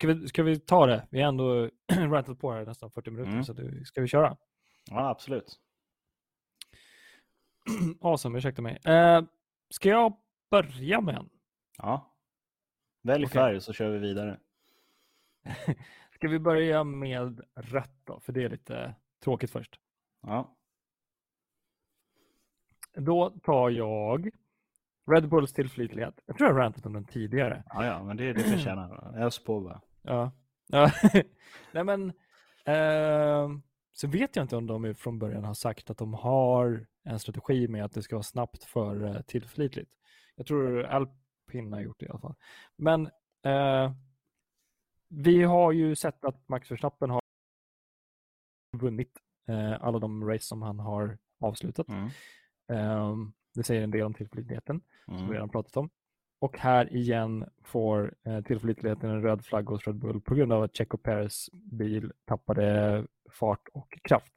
Ska vi, ska vi ta det? Vi har ändå rantat på här nästan 40 minuter, mm. så det, ska vi köra? Ja, absolut. awesome, ursäkta mig. Uh, ska jag börja med en? Ja. Välj okay. färg så kör vi vidare. ska vi börja med rött då? För det är lite tråkigt först. Ja. Då tar jag Red Bulls tillförlitlighet. Jag tror jag rantat om den tidigare. Ja, ja, men det, det förtjänar Ös på bara. Ja. ja. Nej, men... Uh, så vet jag inte om de från början har sagt att de har en strategi med att det ska vara snabbt för uh, tillförlitligt. Jag tror Alpin har gjort det i alla fall. Men uh, vi har ju sett att Max Verstappen har vunnit uh, alla de race som han har avslutat. Mm. Um, det säger en del om tillförlitligheten, mm. som vi redan pratat om. Och här igen får eh, tillförlitligheten en röd flagg hos Red Bull på grund av att Checo Perez bil tappade fart och kraft.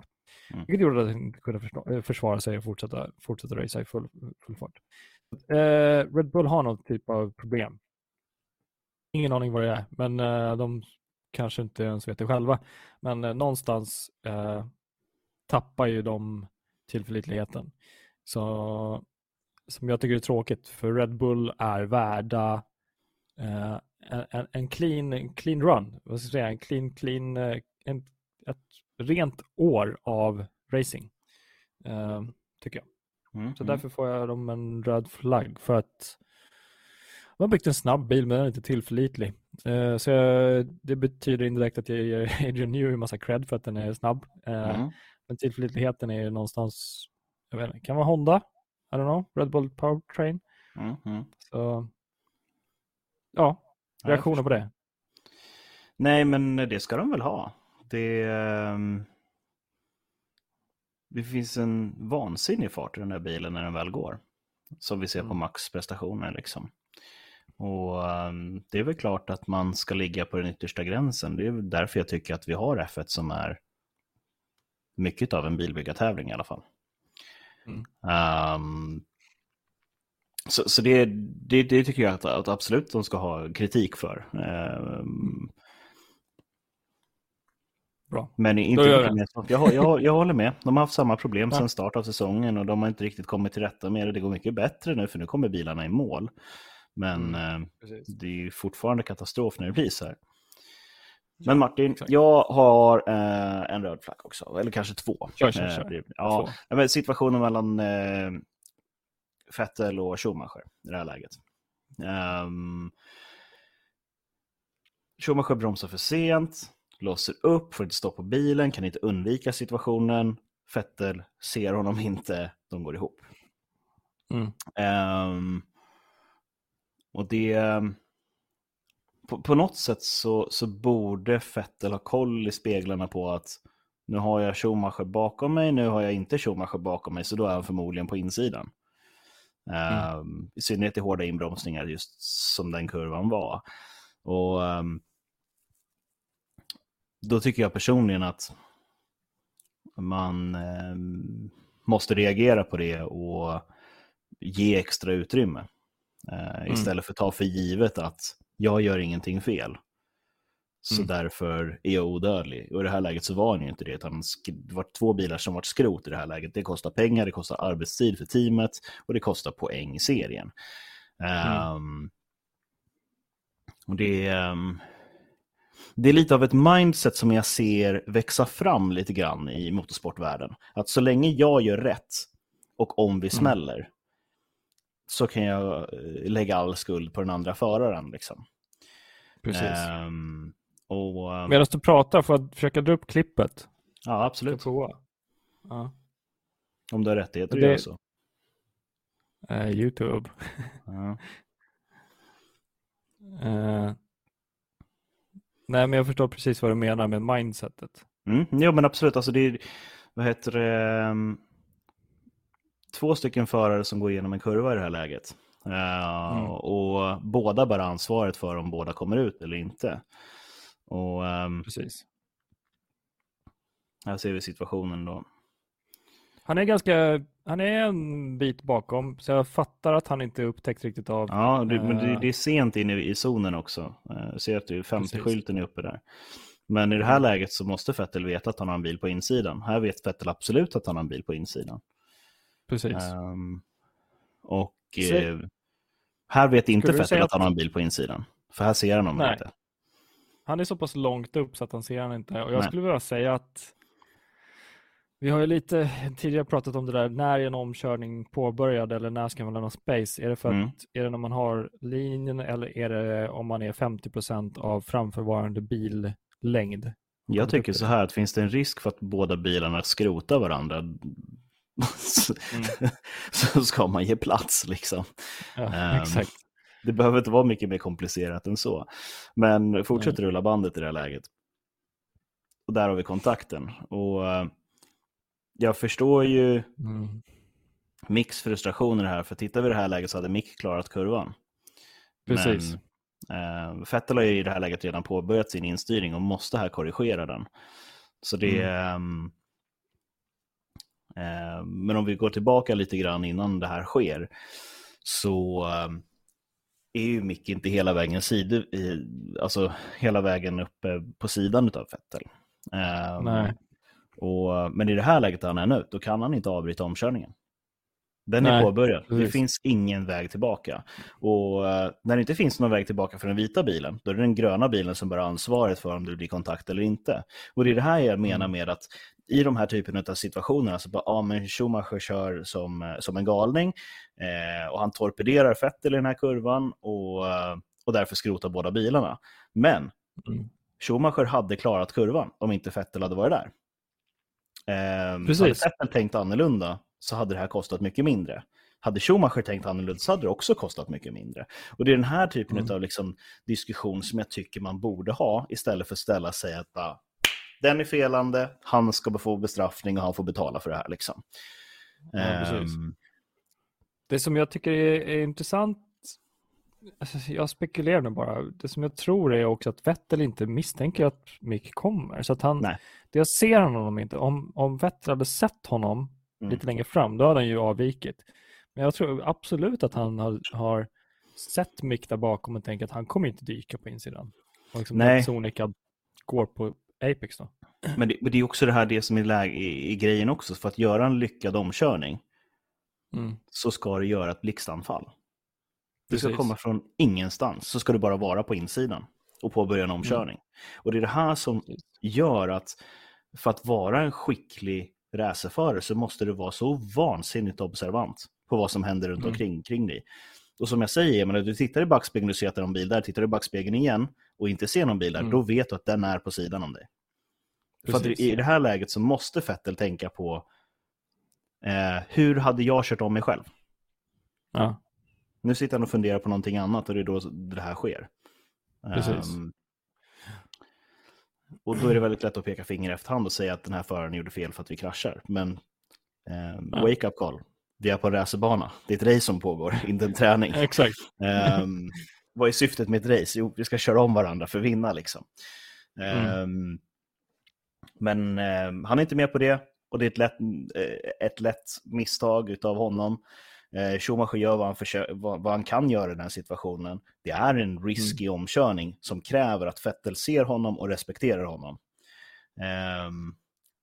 Mm. Vilket gjorde att den inte kunde eh, försvara sig och fortsätta, fortsätta racea i full, full fart. Eh, Red Bull har någon typ av problem. Ingen aning vad det är, men eh, de kanske inte ens vet det själva. Men eh, någonstans eh, tappar ju de tillförlitligheten. Så som jag tycker är tråkigt, för Red Bull är värda eh, en, en, clean, en clean run, vad ska jag säga, en clean, clean, eh, en, ett rent år av racing, eh, tycker jag. Mm, så mm. därför får jag dem en röd flagg för att de har byggt en snabb bil men den är inte tillförlitlig. Uh, så jag, det betyder indirekt att jag ger Adrian Newey en massa cred för att den är snabb. Uh, mm. Men tillförlitligheten är någonstans, jag vet inte, kan vara Honda, I don't know, Red Bull Powertrain. Mm, mm. Så, ja, reaktioner på det? Nej, men det ska de väl ha. Det, um, det finns en vansinnig fart i den här bilen när den väl går. Som vi ser mm. på Max prestationer liksom. Och um, det är väl klart att man ska ligga på den yttersta gränsen. Det är därför jag tycker att vi har F1 som är mycket av en bilbyggartävling i alla fall. Mm. Um, så, så det, det, det, tycker jag att, att, absolut de ska ha kritik för. Um, Bra. Men inte mycket mer Jag, jag, jag håller med. De har haft samma problem sedan start av säsongen och de har inte riktigt kommit till rätta med det. Det går mycket bättre nu för nu kommer bilarna i mål. Men mm, eh, det är fortfarande katastrof när det blir så här. Men Martin, exakt. jag har eh, en röd flagg också, eller kanske två. Kör, kör, kör. Eh, ja, men situationen mellan eh, Vettel och Schumacher i det här läget. Um, Schumacher bromsar för sent, låser upp, får inte stopp på bilen, kan inte undvika situationen. Vettel ser honom inte, de går ihop. Mm. Um, och det på, på något sätt så, så borde Fettel ha koll i speglarna på att nu har jag Schumacher bakom mig, nu har jag inte Schumacher bakom mig, så då är han förmodligen på insidan. Mm. Um, I synnerhet i hårda inbromsningar, just som den kurvan var. Och um, Då tycker jag personligen att man um, måste reagera på det och ge extra utrymme. Uh, mm. Istället för att ta för givet att jag gör ingenting fel. Så mm. därför är jag odödlig. Och i det här läget så var han ju inte det. Utan det var två bilar som var skrot i det här läget. Det kostar pengar, det kostar arbetstid för teamet och det kostar poäng i serien. Mm. Um, och det, um, det är lite av ett mindset som jag ser växa fram lite grann i motorsportvärlden. Att så länge jag gör rätt och om vi mm. smäller, mm så kan jag eh, lägga all skuld på den andra föraren. Liksom. Precis. Um, och, um... Medan du pratar, får jag försöka dra upp klippet? Ja, absolut. Ja. Om du har rättigheter att det... göra så. Uh, Youtube. uh. uh, nej, men jag förstår precis vad du menar med mindsetet. Mm, jo, men absolut. Alltså det är, vad heter det? Um två stycken förare som går igenom en kurva i det här läget. Uh, mm. Och båda bär ansvaret för om båda kommer ut eller inte. Och, um, Precis. Här ser vi situationen då. Han är ganska, han är en bit bakom, så jag fattar att han inte upptäckt riktigt av... Ja, det, men det, det är sent inne i zonen också. Jag eh, ser att 50-skylten är uppe där. Men i det här mm. läget så måste Fettel veta att han har en bil på insidan. Här vet Fettel absolut att han har en bil på insidan. Precis. Um, och eh, här vet inte Fettel att han har en bil på insidan. För här ser han honom inte. Han är så pass långt upp så att han ser han inte. Och jag Nej. skulle vilja säga att vi har ju lite tidigare pratat om det där, när är en omkörning påbörjad eller när ska man lämna space? Är det, för mm. att, är det när man har linjen eller är det om man är 50% av framförvarande billängd? Jag tycker så här att finns det en risk för att båda bilarna skrotar varandra så, mm. så ska man ge plats liksom. Ja, um, det behöver inte vara mycket mer komplicerat än så. Men fortsätt rulla bandet i det här läget. Och där har vi kontakten. Och uh, jag förstår ju mm. Micks frustrationer här, för tittar vi i det här läget så hade Mick klarat kurvan. Precis. Men, uh, Vettel har ju i det här läget redan påbörjat sin instyrning och måste här korrigera den. Så det mm. uh, men om vi går tillbaka lite grann innan det här sker, så um, är ju Mick inte hela vägen, sidor, alltså hela vägen uppe på sidan av Vettel. Um, Nej. Och, men i det här läget där han är nu, då kan han inte avbryta omkörningen. Den Nej, är påbörjad. Precis. Det finns ingen väg tillbaka. Och uh, när det inte finns någon väg tillbaka för den vita bilen, då är det den gröna bilen som bär ansvaret för om det blir kontakt eller inte. Och det är det här jag menar mm. med att i de här typen av situationer, alltså bara, ja men Schumacher kör som, eh, som en galning eh, och han torpederar Vettel i den här kurvan och, eh, och därför skrotar båda bilarna. Men mm. Schumacher hade klarat kurvan om inte Vettel hade varit där. Eh, Precis. Hade Vettel tänkt annorlunda så hade det här kostat mycket mindre. Hade Schumacher tänkt annorlunda så hade det också kostat mycket mindre. Och det är den här typen mm. av liksom diskussion som jag tycker man borde ha istället för att ställa sig att bara, den är felande, han ska få bestraffning och han får betala för det här. Liksom. Ja, um... Det som jag tycker är, är intressant, alltså jag spekulerar nu bara, det som jag tror är också att Vettel inte misstänker att Mick kommer. Så att han, Nej. det jag ser honom inte, om, om Vettel hade sett honom mm. lite längre fram, då hade han ju avvikit. Men jag tror absolut att han har, har sett Mick där bakom och tänker att han kommer inte dyka på insidan. Och liksom Nej. Sonika går på Apex då. Men det, men det är också det här det som är läge, i, i, grejen också. För att göra en lyckad omkörning mm. så ska du göra ett blixtanfall. Det ska komma från ingenstans, så ska du bara vara på insidan och påbörja en mm. omkörning. Mm. Och det är det här som gör att för att vara en skicklig racerförare så måste du vara så vansinnigt observant på vad som händer runt mm. omkring kring dig. Och som jag säger, men du tittar i backspegeln och ser att det är någon bil där, tittar du i backspegeln igen och inte ser någon bil där, mm. då vet du att den är på sidan om dig. Precis. För att i det här läget så måste Fettel tänka på eh, hur hade jag kört om mig själv? Ja. Nu sitter han och funderar på någonting annat och det är då det här sker. Precis. Um, och då är det väldigt lätt att peka finger efter hand och säga att den här föraren gjorde fel för att vi kraschar. Men um, ja. wake up call. Vi är på en racerbana. Det är ett race som pågår, inte en träning. Exakt. Um, vad är syftet med ett race? Jo, vi ska köra om varandra för att vinna. Liksom. Mm. Men eh, han är inte med på det och det är ett lätt, eh, ett lätt misstag av honom. Eh, Schumacher gör vad han, försöker, vad, vad, han kan göra i den här situationen. Det är en risky mm. omkörning som kräver att Vettel ser honom och respekterar honom. Eh,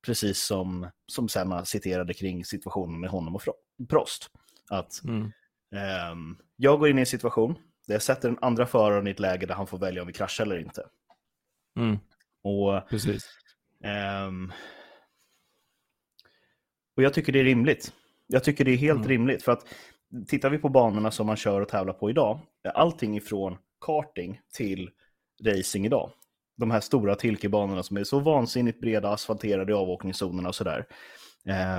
precis som, som Senna citerade kring situationen med honom och Prost. Att mm. eh, jag går in i en situation där jag sätter den andra föraren i ett läge där han får välja om vi kraschar eller inte. Mm. Och Precis. Um, och jag tycker det är rimligt. Jag tycker det är helt mm. rimligt. För att tittar vi på banorna som man kör och tävlar på idag, allting ifrån karting till racing idag. De här stora tilkebanorna som är så vansinnigt breda, asfalterade i avåkningszonerna och sådär.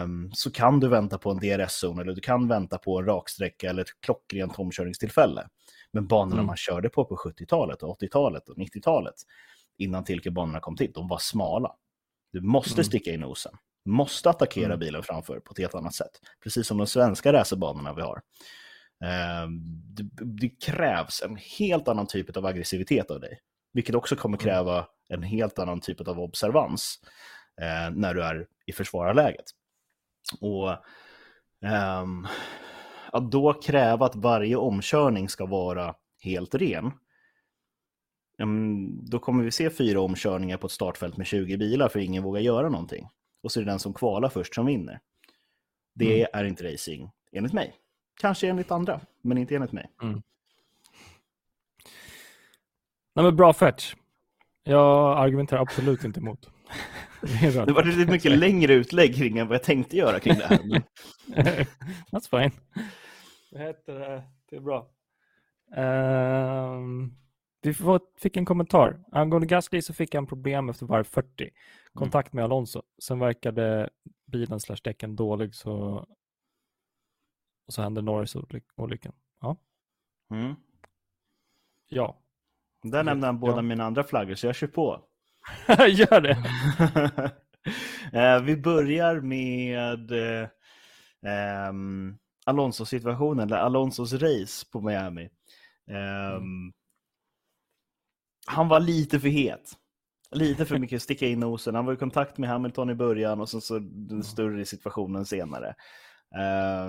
Um, så kan du vänta på en DRS-zon eller du kan vänta på en raksträcka eller ett klockrent omkörningstillfälle. Men banorna mm. man körde på på 70-talet, 80-talet och 90-talet, innan tilkebanorna kom till, de var smala. Du måste mm. sticka i nosen. Måste attackera mm. bilen framför på ett helt annat sätt. Precis som de svenska racerbanorna vi har. Eh, det, det, krävs en helt annan typ av aggressivitet av dig. Vilket också kommer mm. kräva en helt annan typ av observans eh, när du är i försvararläget. Och eh, att då kräva att varje omkörning ska vara helt ren, då kommer vi se fyra omkörningar på ett startfält med 20 bilar för ingen vågar göra någonting. Och så är det den som kvalar först som vinner. Det mm. är inte racing, enligt mig. Kanske enligt andra, men inte enligt mig. Mm. Nej, men bra fetch. Jag argumenterar absolut inte emot. Det, det var lite mycket längre utlägg kring än vad jag tänkte göra kring det här. That's fine. Det, heter, det är bra. Um, vi fick en kommentar. Angående Gasly så fick han problem efter varv 40. Kontakt med Alonso. Sen verkade bilen slash däcken dålig så och så hände Norris-olyckan. Ja. Mm. Ja. Där nämnde han båda ja. mina andra flaggor, så jag kör på. Gör det! Eh, vi börjar med eh, um, Alonso-situationen, eller Alonsos race på Miami. Um, mm. Han var lite för het. Lite för mycket sticka in nosen. Han var i kontakt med Hamilton i början och sen så den större situationen senare.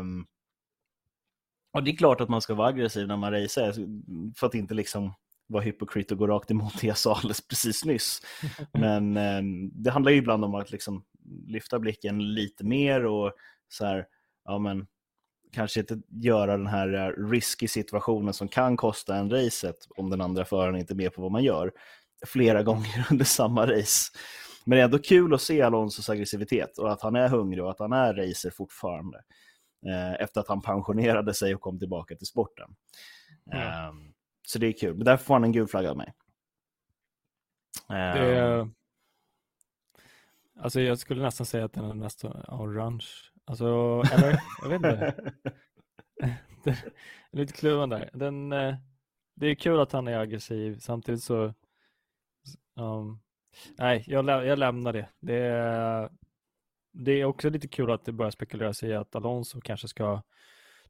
Um, och det är klart att man ska vara aggressiv när man racear för att inte liksom vara hypokrit och gå rakt emot det jag sa alldeles precis nyss. Men eh, det handlar ju ibland om att liksom lyfta blicken lite mer och så här, ja men kanske inte göra den här eh, risky situationen som kan kosta en racet om den andra föraren inte är med på vad man gör flera gånger under samma race. Men det är ändå kul att se Alonsos aggressivitet och att han är hungrig och att han är racer fortfarande. Eh, efter att han pensionerade sig och kom tillbaka till sporten. Mm. Um, så det är kul. Men därför får han en gul flagga av mig. Det är... Alltså jag skulle nästan säga att den är nästan orange. Alltså, eller jag vet inte. det är lite kluven där. Den, eh, det är kul att han är aggressiv. Samtidigt så... Um, nej, jag, lä jag lämnar det. Det är, det är också lite kul att det börjar spekuleras i att Alonso kanske ska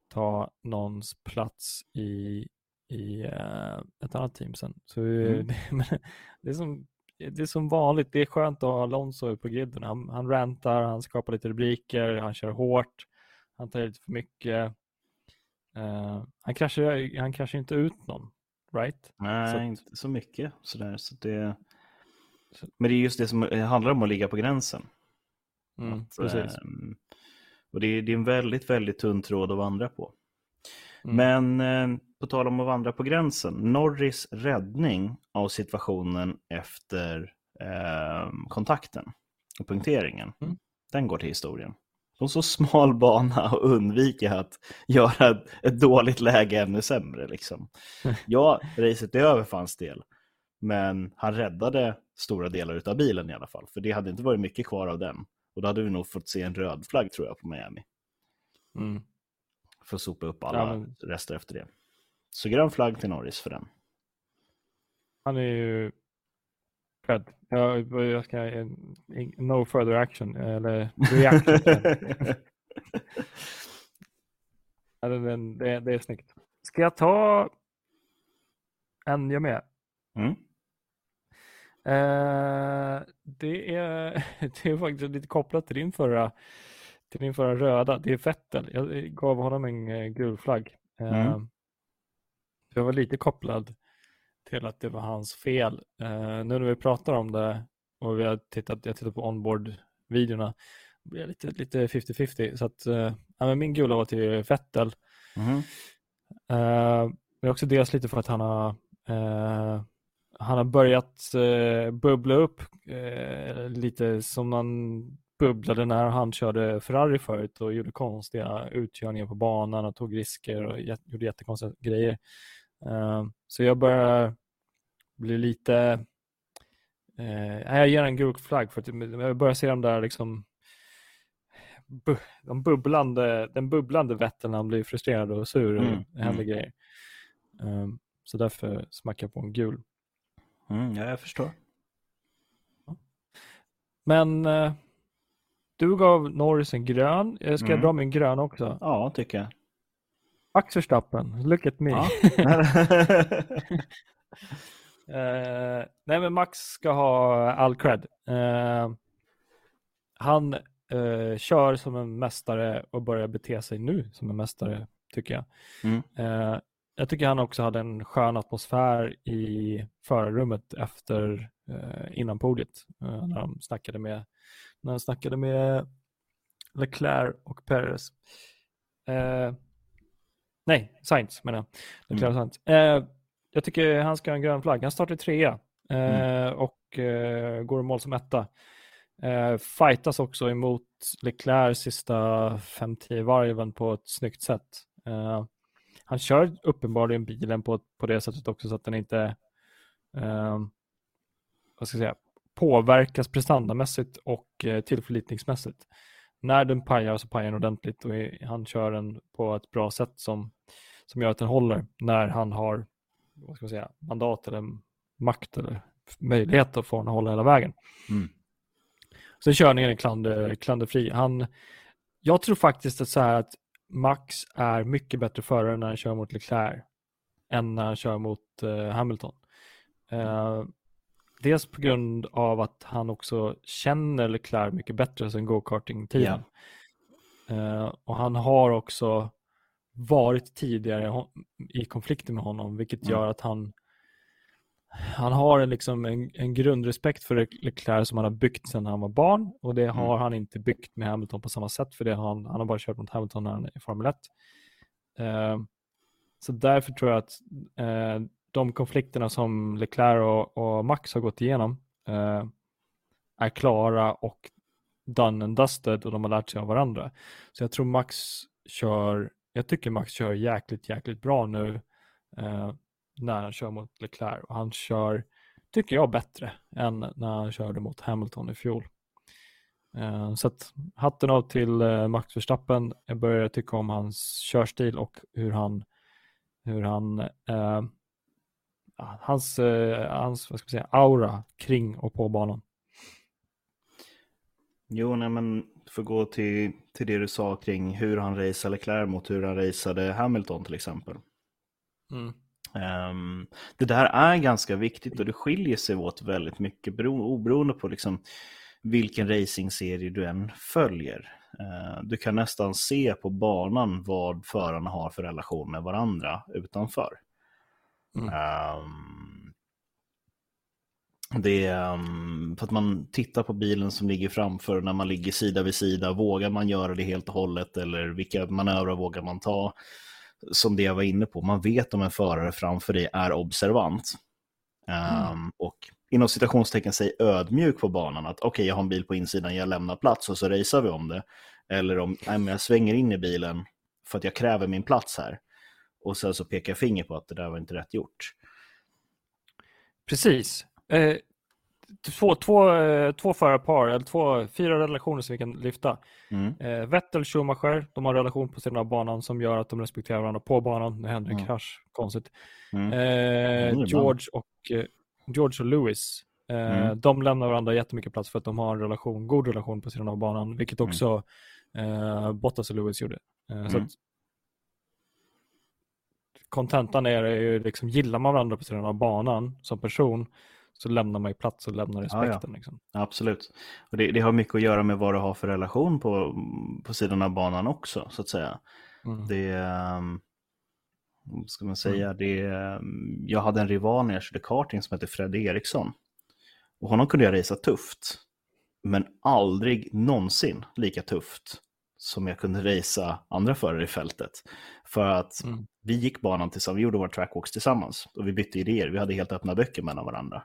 ta någons plats i i uh, ett annat team sen. Så mm. det, det, är som, det är som vanligt, det är skönt att ha Alonso på griden. Han, han rantar, han skapar lite rubriker, han kör hårt, han tar lite för mycket. Uh, han, kraschar, han kraschar inte ut någon, right? Nej, så inte så mycket sådär. Så det... Men det är just det som handlar om att ligga på gränsen. Mm, att, precis. Um, och det är, det är en väldigt, väldigt tunn tråd att vandra på. Mm. Men eh, på tal om att vandra på gränsen, Norris räddning av situationen efter eh, kontakten och punkteringen, mm. den går till historien. På så smal bana och undvika att göra ett, ett dåligt läge ännu sämre. Liksom. Ja, racet är över för hans del, men han räddade stora delar av bilen i alla fall, för det hade inte varit mycket kvar av den. Och då hade vi nog fått se en röd flagg tror jag på Miami. Mm för att sopa upp alla ja, men... rester efter det. Så grön flagg till Norris för den. Han är ju cred. Jag, jag ska, no further action, eller reaction. det, det, det är snyggt. Ska jag ta en jag med? Mm. Eh, det, är, det är faktiskt lite kopplat till din förra till din förra röda, det är Vettel. Jag gav honom en eh, gul flagg. Mm. Jag var lite kopplad till att det var hans fel. Uh, nu när vi pratar om det och vi har tittat, jag tittat på onboard-videorna, blir jag lite, lite 50-50. Så att, uh, ja, min gula var till Vettel. Mm. Uh, men också dels lite för att han har han har börjat bubbla upp lite som man bubblade när han körde Ferrari förut och gjorde konstiga utkörningar på banan och tog risker och gjorde jättekonstiga grejer. Uh, så jag börjar bli lite... Uh, jag ger en gul flagg för att jag börjar se de där liksom bu de bubblande, den bubblande Vettel när han blir frustrerad och sur och mm. händer mm. grejer. Um, så därför smackar jag på en gul. Mm, ja, jag förstår. Men uh, du gav Norris en grön. Jag ska mm. dra min grön också? Ja, tycker jag. Max Verstappen, look at me. Ja. uh, nej, men Max ska ha all cred. Uh, han uh, kör som en mästare och börjar bete sig nu som en mästare, tycker jag. Mm. jag tycker han också hade en skön atmosfär i förarrummet efter innan podiet. när de snackade med när han snackade med Leclerc och Perez. Eh, nej, Sainz menar jag. Leclerc mm. Sainz. Eh, jag tycker han ska ha en grön flagg. Han startar trea eh, mm. och eh, går i mål som etta. Eh, fightas också emot Leclerc sista 5-10 varven på ett snyggt sätt. Eh, han kör uppenbarligen bilen på, på det sättet också så att den inte eh, vad ska jag säga, påverkas prestandamässigt och eh, tillförlitningsmässigt. När den pajar så pajar den ordentligt och han kör den på ett bra sätt som, som gör att den håller när han har vad ska man säga, mandat eller makt eller möjlighet att få den att hålla hela vägen. Mm. Sen körningen är klander, klanderfri. Han, jag tror faktiskt att, så här att Max är mycket bättre förare när han kör mot Leclerc än när han kör mot uh, Hamilton. Uh, dels på grund av att han också känner Leclerc mycket bättre sen go-karting-tiden. Yeah. Uh, och han har också varit tidigare i konflikter med honom, vilket mm. gör att han han har en, liksom en, en grundrespekt för Leclerc som han har byggt sedan han var barn och det mm. har han inte byggt med Hamilton på samma sätt för det har han, han har bara kört mot Hamilton när han är i Formel 1. Uh, så därför tror jag att uh, de konflikterna som Leclerc och, och, Max har gått igenom eh, är klara och done and dusted och de har lärt sig av varandra. Så jag tror Max kör, jag tycker Max kör jäkligt, jäkligt bra nu eh, när han kör mot Leclerc och han kör, tycker jag, bättre än när han körde mot Hamilton i fjol. Eh, så att hatten av till eh, Max Verstappen. Jag börjar tycka om hans körstil och hur han, hur han, hans, hans vad ska säga, aura kring och på banan. Jo, nej, men för att gå till, till det du sa kring hur han raceade Leclerc mot hur han raceade Hamilton till exempel. Mm. Um, det där är ganska viktigt och det skiljer sig åt väldigt mycket oberoende på liksom vilken racingserie du än följer. Uh, du kan nästan se på banan vad förarna har för relation med varandra utanför. Mm. Um, det är um, för att man tittar på bilen som ligger framför när man ligger sida vid sida. Vågar man göra det helt och hållet eller vilka manövrar vågar man ta? som det jag var inne på, man vet om en förare framför dig är observant. Mm. Um, och inom citationstecken säg ödmjuk på banan, att okej, okay, jag har en bil på insidan, jag lämnar plats och så racear vi om det. Eller om nej, jag svänger in i bilen för att jag kräver min plats här. Och sen så pekar jag finger på att det där var inte rätt gjort. Precis. Eh, två, två, eh, två förarpar, eller två, fyra relationer som vi kan lyfta. Mm. Eh, Vettel, Schumacher, de har en relation på sidan av banan som gör att de respekterar varandra på banan. Det händer en mm. krasch, konstigt. Mm. Eh, George, och, eh, George och Lewis, eh, mm. de lämnar varandra jättemycket plats för att de har en relation, god relation på sidan av banan, vilket mm. också eh, Bottas och Lewis gjorde. så att, kontentan är ju liksom, gillar man varandra på sidan av banan som person så lämnar man ju plats och lämnar respekten. Ja, ja. Liksom. Absolut. Och det, det, har mycket att göra med vad du har för relation på, på sidan av banan också, så att säga. Mm. Det, um, ska man säga, mm. det, um, jag hade en rival när jag körde karting som hette Fred Eriksson. Och honom kunde jag racea tufft, men aldrig någonsin lika tufft som jag kunde racea andra förare i fältet. För att mm. Vi gick banan tillsammans, vi gjorde våra trackwalks tillsammans och vi bytte idéer, vi hade helt öppna böcker mellan varandra.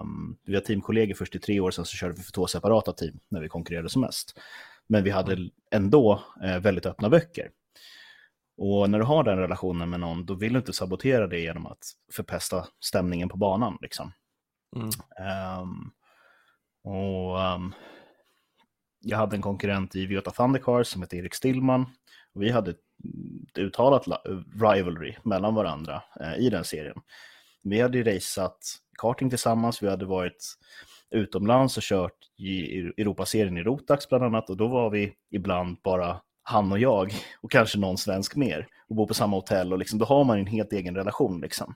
Um, vi var teamkollegor först i tre år, sen så körde vi för två separata team när vi konkurrerade som mest. Men vi hade ändå eh, väldigt öppna böcker. Och när du har den relationen med någon, då vill du inte sabotera det genom att förpesta stämningen på banan. Liksom. Mm. Um, och um, Jag hade en konkurrent i Viota Thundercars som hette Erik Stillman. Och vi hade ett uttalat rivalry mellan varandra eh, i den serien. Vi hade ju raceat karting tillsammans, vi hade varit utomlands och kört i Europaserien i Rotax bland annat och då var vi ibland bara han och jag och kanske någon svensk mer och bor på samma hotell och liksom, då har man en helt egen relation. Liksom.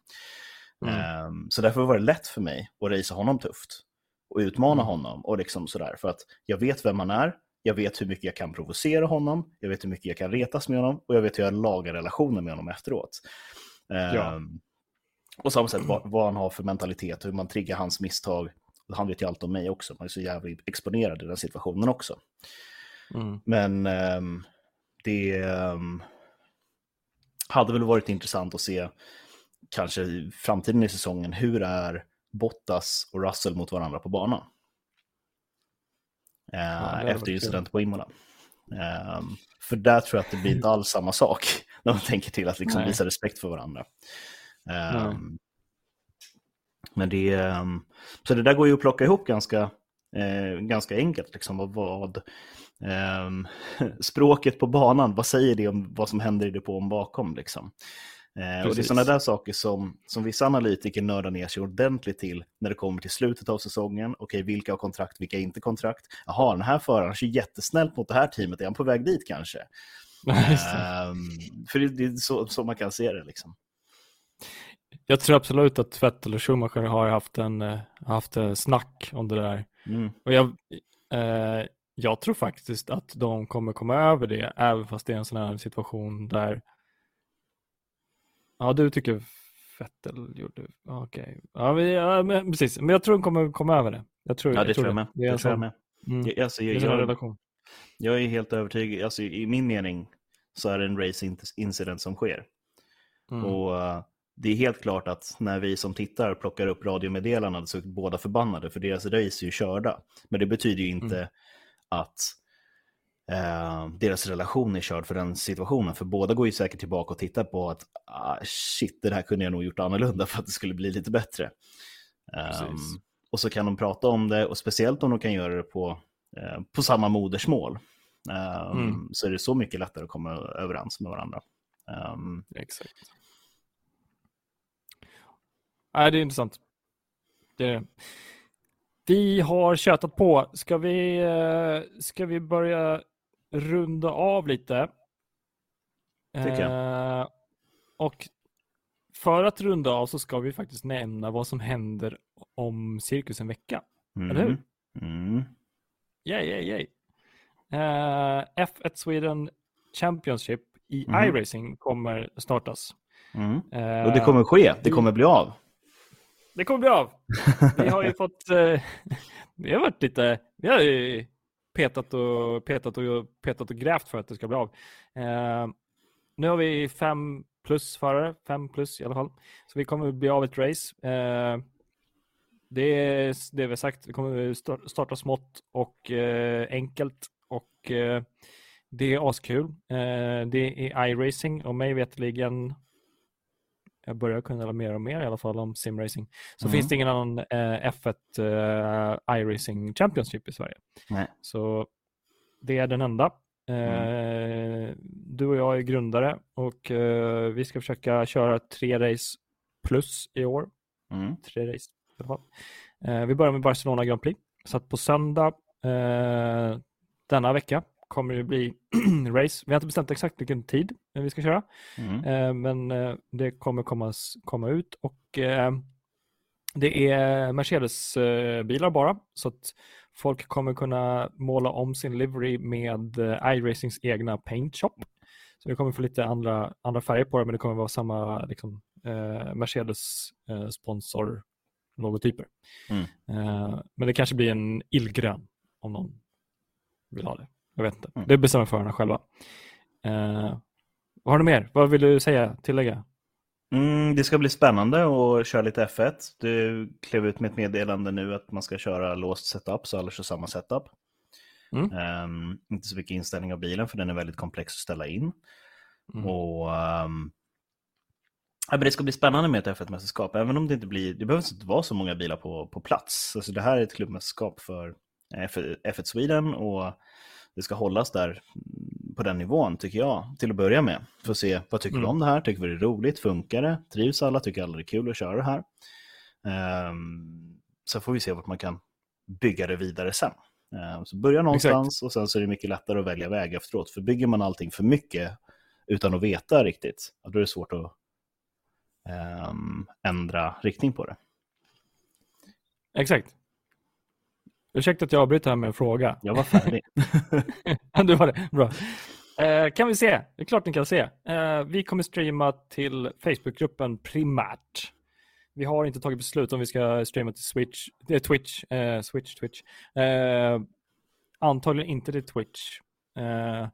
Mm. Um, så därför var det lätt för mig att racea honom tufft och utmana mm. honom och liksom sådär för att jag vet vem han är, jag vet hur mycket jag kan provocera honom, jag vet hur mycket jag kan retas med honom och jag vet hur jag lagar relationer med honom efteråt. Ja. Um, och samma sätt vad, vad, han har för mentalitet, hur man triggar hans misstag. Han vet ju allt om mig också, man är så jävligt exponerad i den situationen också. Mm. Men um, det um, hade väl varit intressant att se kanske i framtiden i säsongen, hur är Bottas och Russell mot varandra på banan? Ja, efter incidenten på Imola. Um, för där tror jag att det blir inte alls samma sak när man tänker till att liksom visa respekt för varandra. Um, Men det, ehm, så det där går ju att plocka ihop ganska, eh, ganska enkelt. Liksom, vad, vad eh, språket på banan, vad säger det om vad som händer i depån bakom? Liksom? Eh, och det är sådana där saker som, som vissa analytiker nördar ner sig ordentligt till när det kommer till slutet av säsongen. Okej, vilka har kontrakt, vilka inte kontrakt? Jaha, den här föraren kör jättesnällt mot det här teamet, är han på väg dit kanske? eh, för det, det är så, så, man kan se det. Liksom. Jag tror absolut att Vettel och Schumacher har haft en, eh, haft en snack om det där. Mm. Och jag, eh, jag tror faktiskt att de kommer komma över det, även fast det är en sån här situation där Ja, du tycker Vettel gjorde... Okej. Okay. Ja, men, ja, men, precis. Men jag tror de kommer komma över det. Jag tror, ja, det jag tror jag med. Det, det tror jag med. Mm. Jag, alltså, jag, är relation. Jag är helt övertygad. Alltså, I min mening så är det en race incident som sker. Mm. Och uh, det är helt klart att när vi som tittar plockar upp radiomeddelanden så är båda förbannade för deras race är ju körda. Men det betyder ju inte mm. att eh, deras relation är körd för den situationen. För båda går ju säkert tillbaka och tittar på att ah, shit, det här kunde jag nog gjort annorlunda för att det skulle bli lite bättre. Um, och så kan de prata om det och speciellt om de kan göra det på, eh, på samma modersmål. Um, mm. Så är det så mycket lättare att komma överens med varandra. Um, Exakt. Nej, det är intressant. Det är det. Vi har tjötat på. Ska vi, eh, ska vi börja runda av lite. Tycker jag. Eh, och för att runda av så ska vi faktiskt nämna vad som händer om cirkus en vecka. Mm. Eller hur? Mm. Yay, yay, yay. Uh, F1 Sweden Championship i mm. iRacing kommer startas. Mm. Uh, och det kommer ske, det kommer bli av. Det kommer bli av. Vi har ju fått, uh, vi har varit lite, vi har ju petat och, petat och, petat och grävt för att det ska bli av. Eh, nu har vi fem plus förare, fem plus i alla fall. Så vi kommer bli av ett race. Eh, det är det vi har sagt, vi kommer starta smått och eh, enkelt och eh, det är askul. Eh, det är iRacing och mig vetligen jag börjar kunna mer och mer i alla fall om simracing. Så mm. finns det ingen annan eh, F1 eh, iRacing Championship i Sverige. Nej. Så det är den enda. Mm. Eh, du och jag är grundare och eh, vi ska försöka köra tre race plus i år. Mm. Tre race i alla fall. Eh, vi börjar med Barcelona Grand Prix. Så på söndag eh, denna vecka kommer det bli race. Vi har inte bestämt exakt vilken tid vi ska köra, mm. eh, men eh, det kommer komma, komma ut och eh, det är Mercedes-bilar bara, så att folk kommer kunna måla om sin livery med eh, iRacings egna paint shop. Så vi kommer få lite andra, andra färger på det, men det kommer vara samma liksom, eh, Mercedes-sponsor logotyper. Mm. men det kanske blir en illgrön om någon vill ha det. Jag vet inte. Mm. Det bestämmer förarna själva. Uh, vad har du mer? Vad vill du säga, tillägga? Mm, det ska bli spännande att köra lite F1. Du klev ut med ett meddelande nu att man ska köra låst setup, så alla kör samma setup. Mm. Um, inte så mycket inställning av bilen, för den är väldigt komplex att ställa in. Mm. Och um, ja, men Det ska bli spännande med ett F1-mästerskap, även om det inte blir, det behöver inte vara så många bilar på, på plats. Alltså det här är ett klubbmästerskap för F1, F1 Sweden och det ska hållas där på den nivån tycker jag, till att börja med. För att se, vad tycker mm. du om det här? Tycker vi det är roligt? Funkar det? Trivs alla? Tycker alla det är kul att köra det här? Um, så får vi se vart man kan bygga det vidare sen. Uh, så börja någonstans Exakt. och sen så är det mycket lättare att välja väg efteråt. För bygger man allting för mycket utan att veta riktigt, då är det svårt att um, ändra riktning på det. Exakt. Ursäkta att jag avbryter här med en fråga. Jag var färdig. du var det, bra. Eh, kan vi se? Det är klart ni kan se. Eh, vi kommer streama till Facebookgruppen primärt. Vi har inte tagit beslut om vi ska streama till Switch, eh, Twitch, eh, Switch, Twitch. Eh, antagligen inte till Twitch. Eh,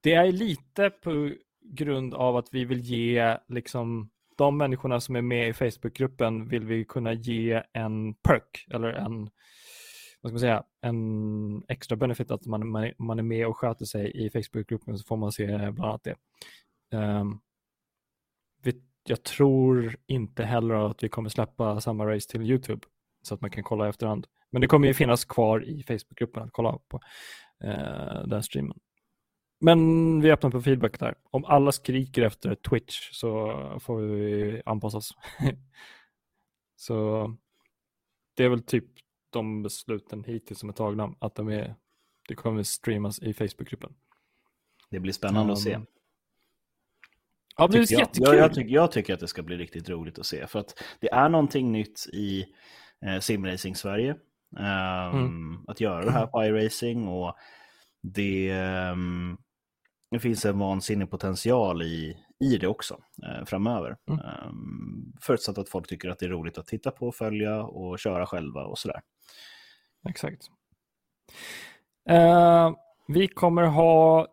det är lite på grund av att vi vill ge liksom de människorna som är med i Facebookgruppen vill vi kunna ge en perk eller en vad ska man säga, en extra benefit att man, man, man är med och sköter sig i Facebookgruppen så får man se bland annat det. Um, vi jag tror inte heller att vi kommer släppa samma race till YouTube så att man kan kolla i efterhand. Men det kommer ju finnas kvar i Facebookgruppen att kolla på uh, den streamen. Men vi öppnar på feedback där. Om alla skriker efter Twitch så får vi anpassa oss. så det är väl typ de besluten hittills som är tagna, att de är, det kommer streamas i Facebookgruppen. Det blir spännande um, att se. Ja, det blir jättekul. Jag, jag, tycker, jag tycker att det ska bli riktigt roligt att se, för att det är någonting nytt i eh, simracing Sverige. Um, mm. Att göra det här på iRacing och det, um, det finns en vansinnig potential i, i det också eh, framöver. Mm. Um, förutsatt att folk tycker att det är roligt att titta på, följa och köra själva och sådär. Exakt. Uh, vi kommer ha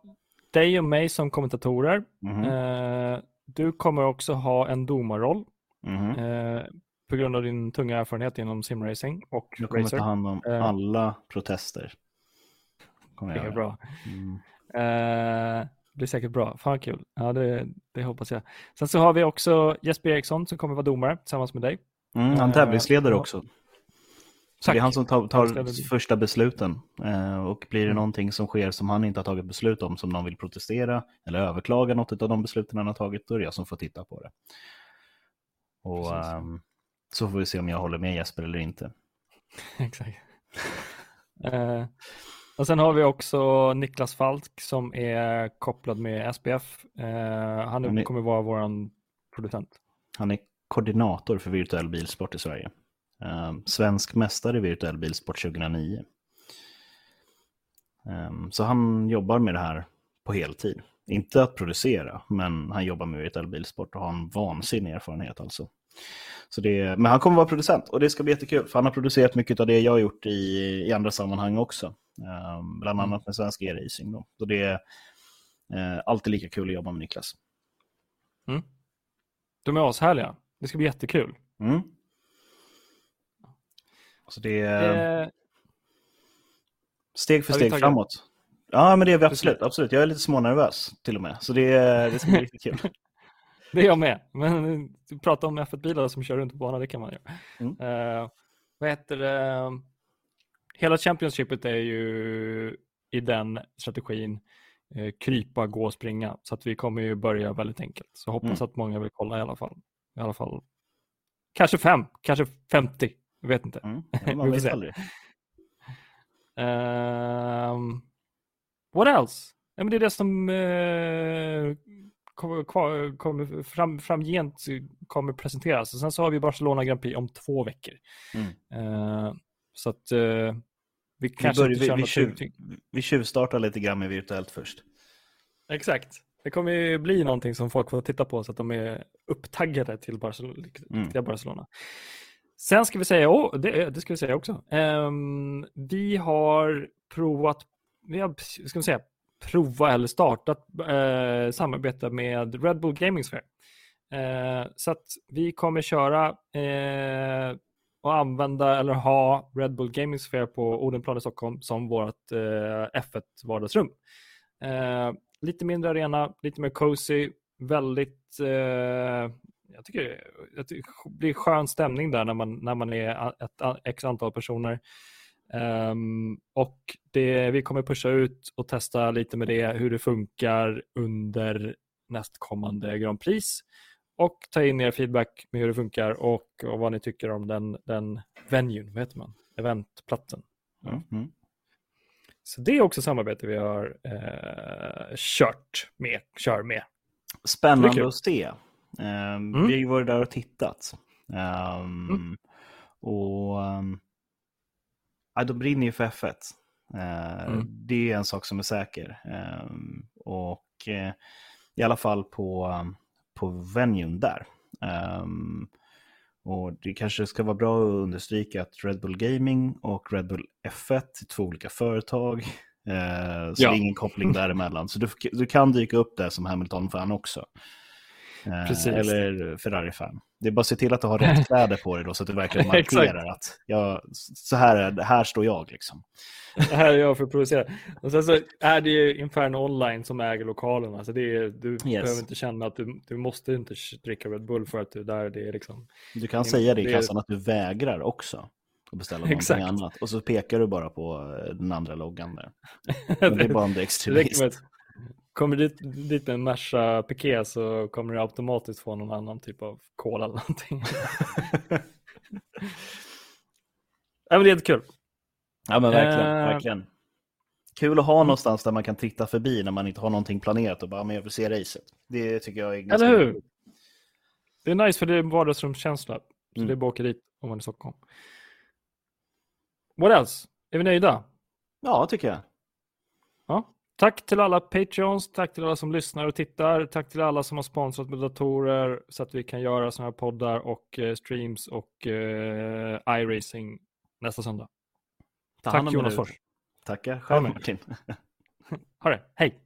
dig och mig som kommentatorer. Mm. Uh, du kommer också ha en domarroll. Mm. Uh, på grund av din tunga erfarenhet inom simracing och Jag kommer racer. ta hand om alla protester. Kommer det är bra. Mm. Det blir säkert bra. Fan kul. Ja, det, det hoppas jag. Sen så har vi också Jesper Eriksson som kommer vara domare tillsammans med dig. Mm, han tävlingsledare uh, också. Så det är han som tar, tar första besluten. Uh, och blir det mm. någonting som sker som han inte har tagit beslut om, som någon vill protestera eller överklaga något av de besluten han har tagit, då är det jag som får titta på det. Och um, så får vi se om jag håller med Jesper eller inte. Exakt. uh, Och sen har vi också Niklas Falk som är kopplad med SPF. Eh, han, han är, kommer vara vår producent. Han är koordinator för virtuell bilsport i Sverige. Eh, svensk mästare i virtuell bilsport 2009. Eh, så han jobbar med det här på heltid. Inte att producera, men han jobbar med virtuell bilsport och har en vansinnig erfarenhet alltså. Så det, men han kommer vara producent och det ska bli jättekul för han har producerat mycket av det jag har gjort i, i andra sammanhang också. Um, bland mm. annat med svensk e-racing. Så det är uh, alltid lika kul att jobba med Niklas. Mm. De är ashärliga. Det ska bli jättekul. Mm. Så det är eh... steg för steg framåt. Ja, men det är vi absolut. absolut. Jag är lite smånervös till och med. Så det, det ska bli riktigt kul. Det är jag med. Men prata om F1-bilar som kör runt på banan, det kan man göra. Mm. Uh, vad heter det? Hela Championshipet är ju i den strategin uh, krypa, gå, och springa. Så att vi kommer ju börja väldigt enkelt. Så hoppas mm. att många vill kolla i alla fall. I alla fall. Kanske fem, kanske 50. Jag vet inte. Mm. Ja, man vet aldrig. Uh, what else? Ja, men det är det som uh, kommer, kommer fram, framgent kommer presenteras. Och sen så har vi Barcelona Grand Prix om två veckor. Mm. Uh, så att uh, vi kanske vi, börjar, vi, vi, tjuv, vi tjuvstartar lite grann med virtuellt först. Exakt. Det kommer ju bli någonting som folk får titta på så att de är upptaggade till Barcelona. Mm. Barcelona. Sen ska vi säga, oh, det, det ska vi säga också. Um, vi har provat, vi har, ska vi säga, prova eller startat eh, samarbete med Red Bull Gaming Sphere. Eh, så att vi kommer köra eh, och använda eller ha Red Bull Gaming Sphere på Odenplan i Stockholm som vårt eh, F1-vardagsrum. Eh, lite mindre arena, lite mer cozy, väldigt eh, jag tycker det blir skön stämning där när man, när man är ett x antal personer. Um, och det, vi kommer pusha ut och testa lite med det, hur det funkar under nästkommande Grand Prix och ta in er feedback med hur det funkar och, och vad ni tycker om den, den venuen, vad heter man, eventplatsen. Mm. Mm. Så det är också samarbete vi har eh, kört med, kör med. Spännande att se. Um, mm. Vi har ju varit där och tittat. Um, och um, ja, de brinner ju för F1. Eh, mm. Det är en sak som är säker. Eh, och eh, i alla fall på, på venuen där. Och det kanske ska vara bra att understryka att Red Bull Gaming och Red Bull F1 är två olika företag. Så ja. det är ingen koppling däremellan. Så du, du kan dyka upp där som Hamilton-fan också. Eh, Precis. Eller Ferrari-fan. Det är bara att se till att du har rätt kläder på dig då, så att du verkligen markerar att jag, så här, är, här står jag. Liksom. Det här är jag för att provocera. Och sen så är det ju Inferno Online som äger lokalerna. Så det är, du behöver inte känna att du, du måste inte dricka Red Bull för att du är där. Det är liksom... Du kan Det- säga det i kassan att du vägrar också att beställa någonting Exakt. annat. Och så pekar du bara på eh, den andra loggan där. Men det är bara en räcker extremist. Kommer dit, dit med en Merca Piqué så kommer du automatiskt få någon annan typ av cola eller någonting. ja, men det är jättekul. Ja men verkligen, Eh. verkligen. Kul att ha någonstans där man kan titta förbi när man inte har någonting planerat och bara, men jag vill se racet. Det tycker jag är ganska Eller hur? roligt. Det är nice för det är vardagsrumskänsla. Så Mm. det är bara att åka dit om man är i Stockholm. What else? Är vi nöjda? Ja, tycker jag. Tack till alla Patreons, tack till alla som lyssnar och tittar, tack till alla som har sponsrat med datorer så att vi kan göra sådana här poddar och eh, streams och eh, iRacing nästa söndag. Ta Tack Jonas. Fors. Tackar själv. Martin. Ha det, hej!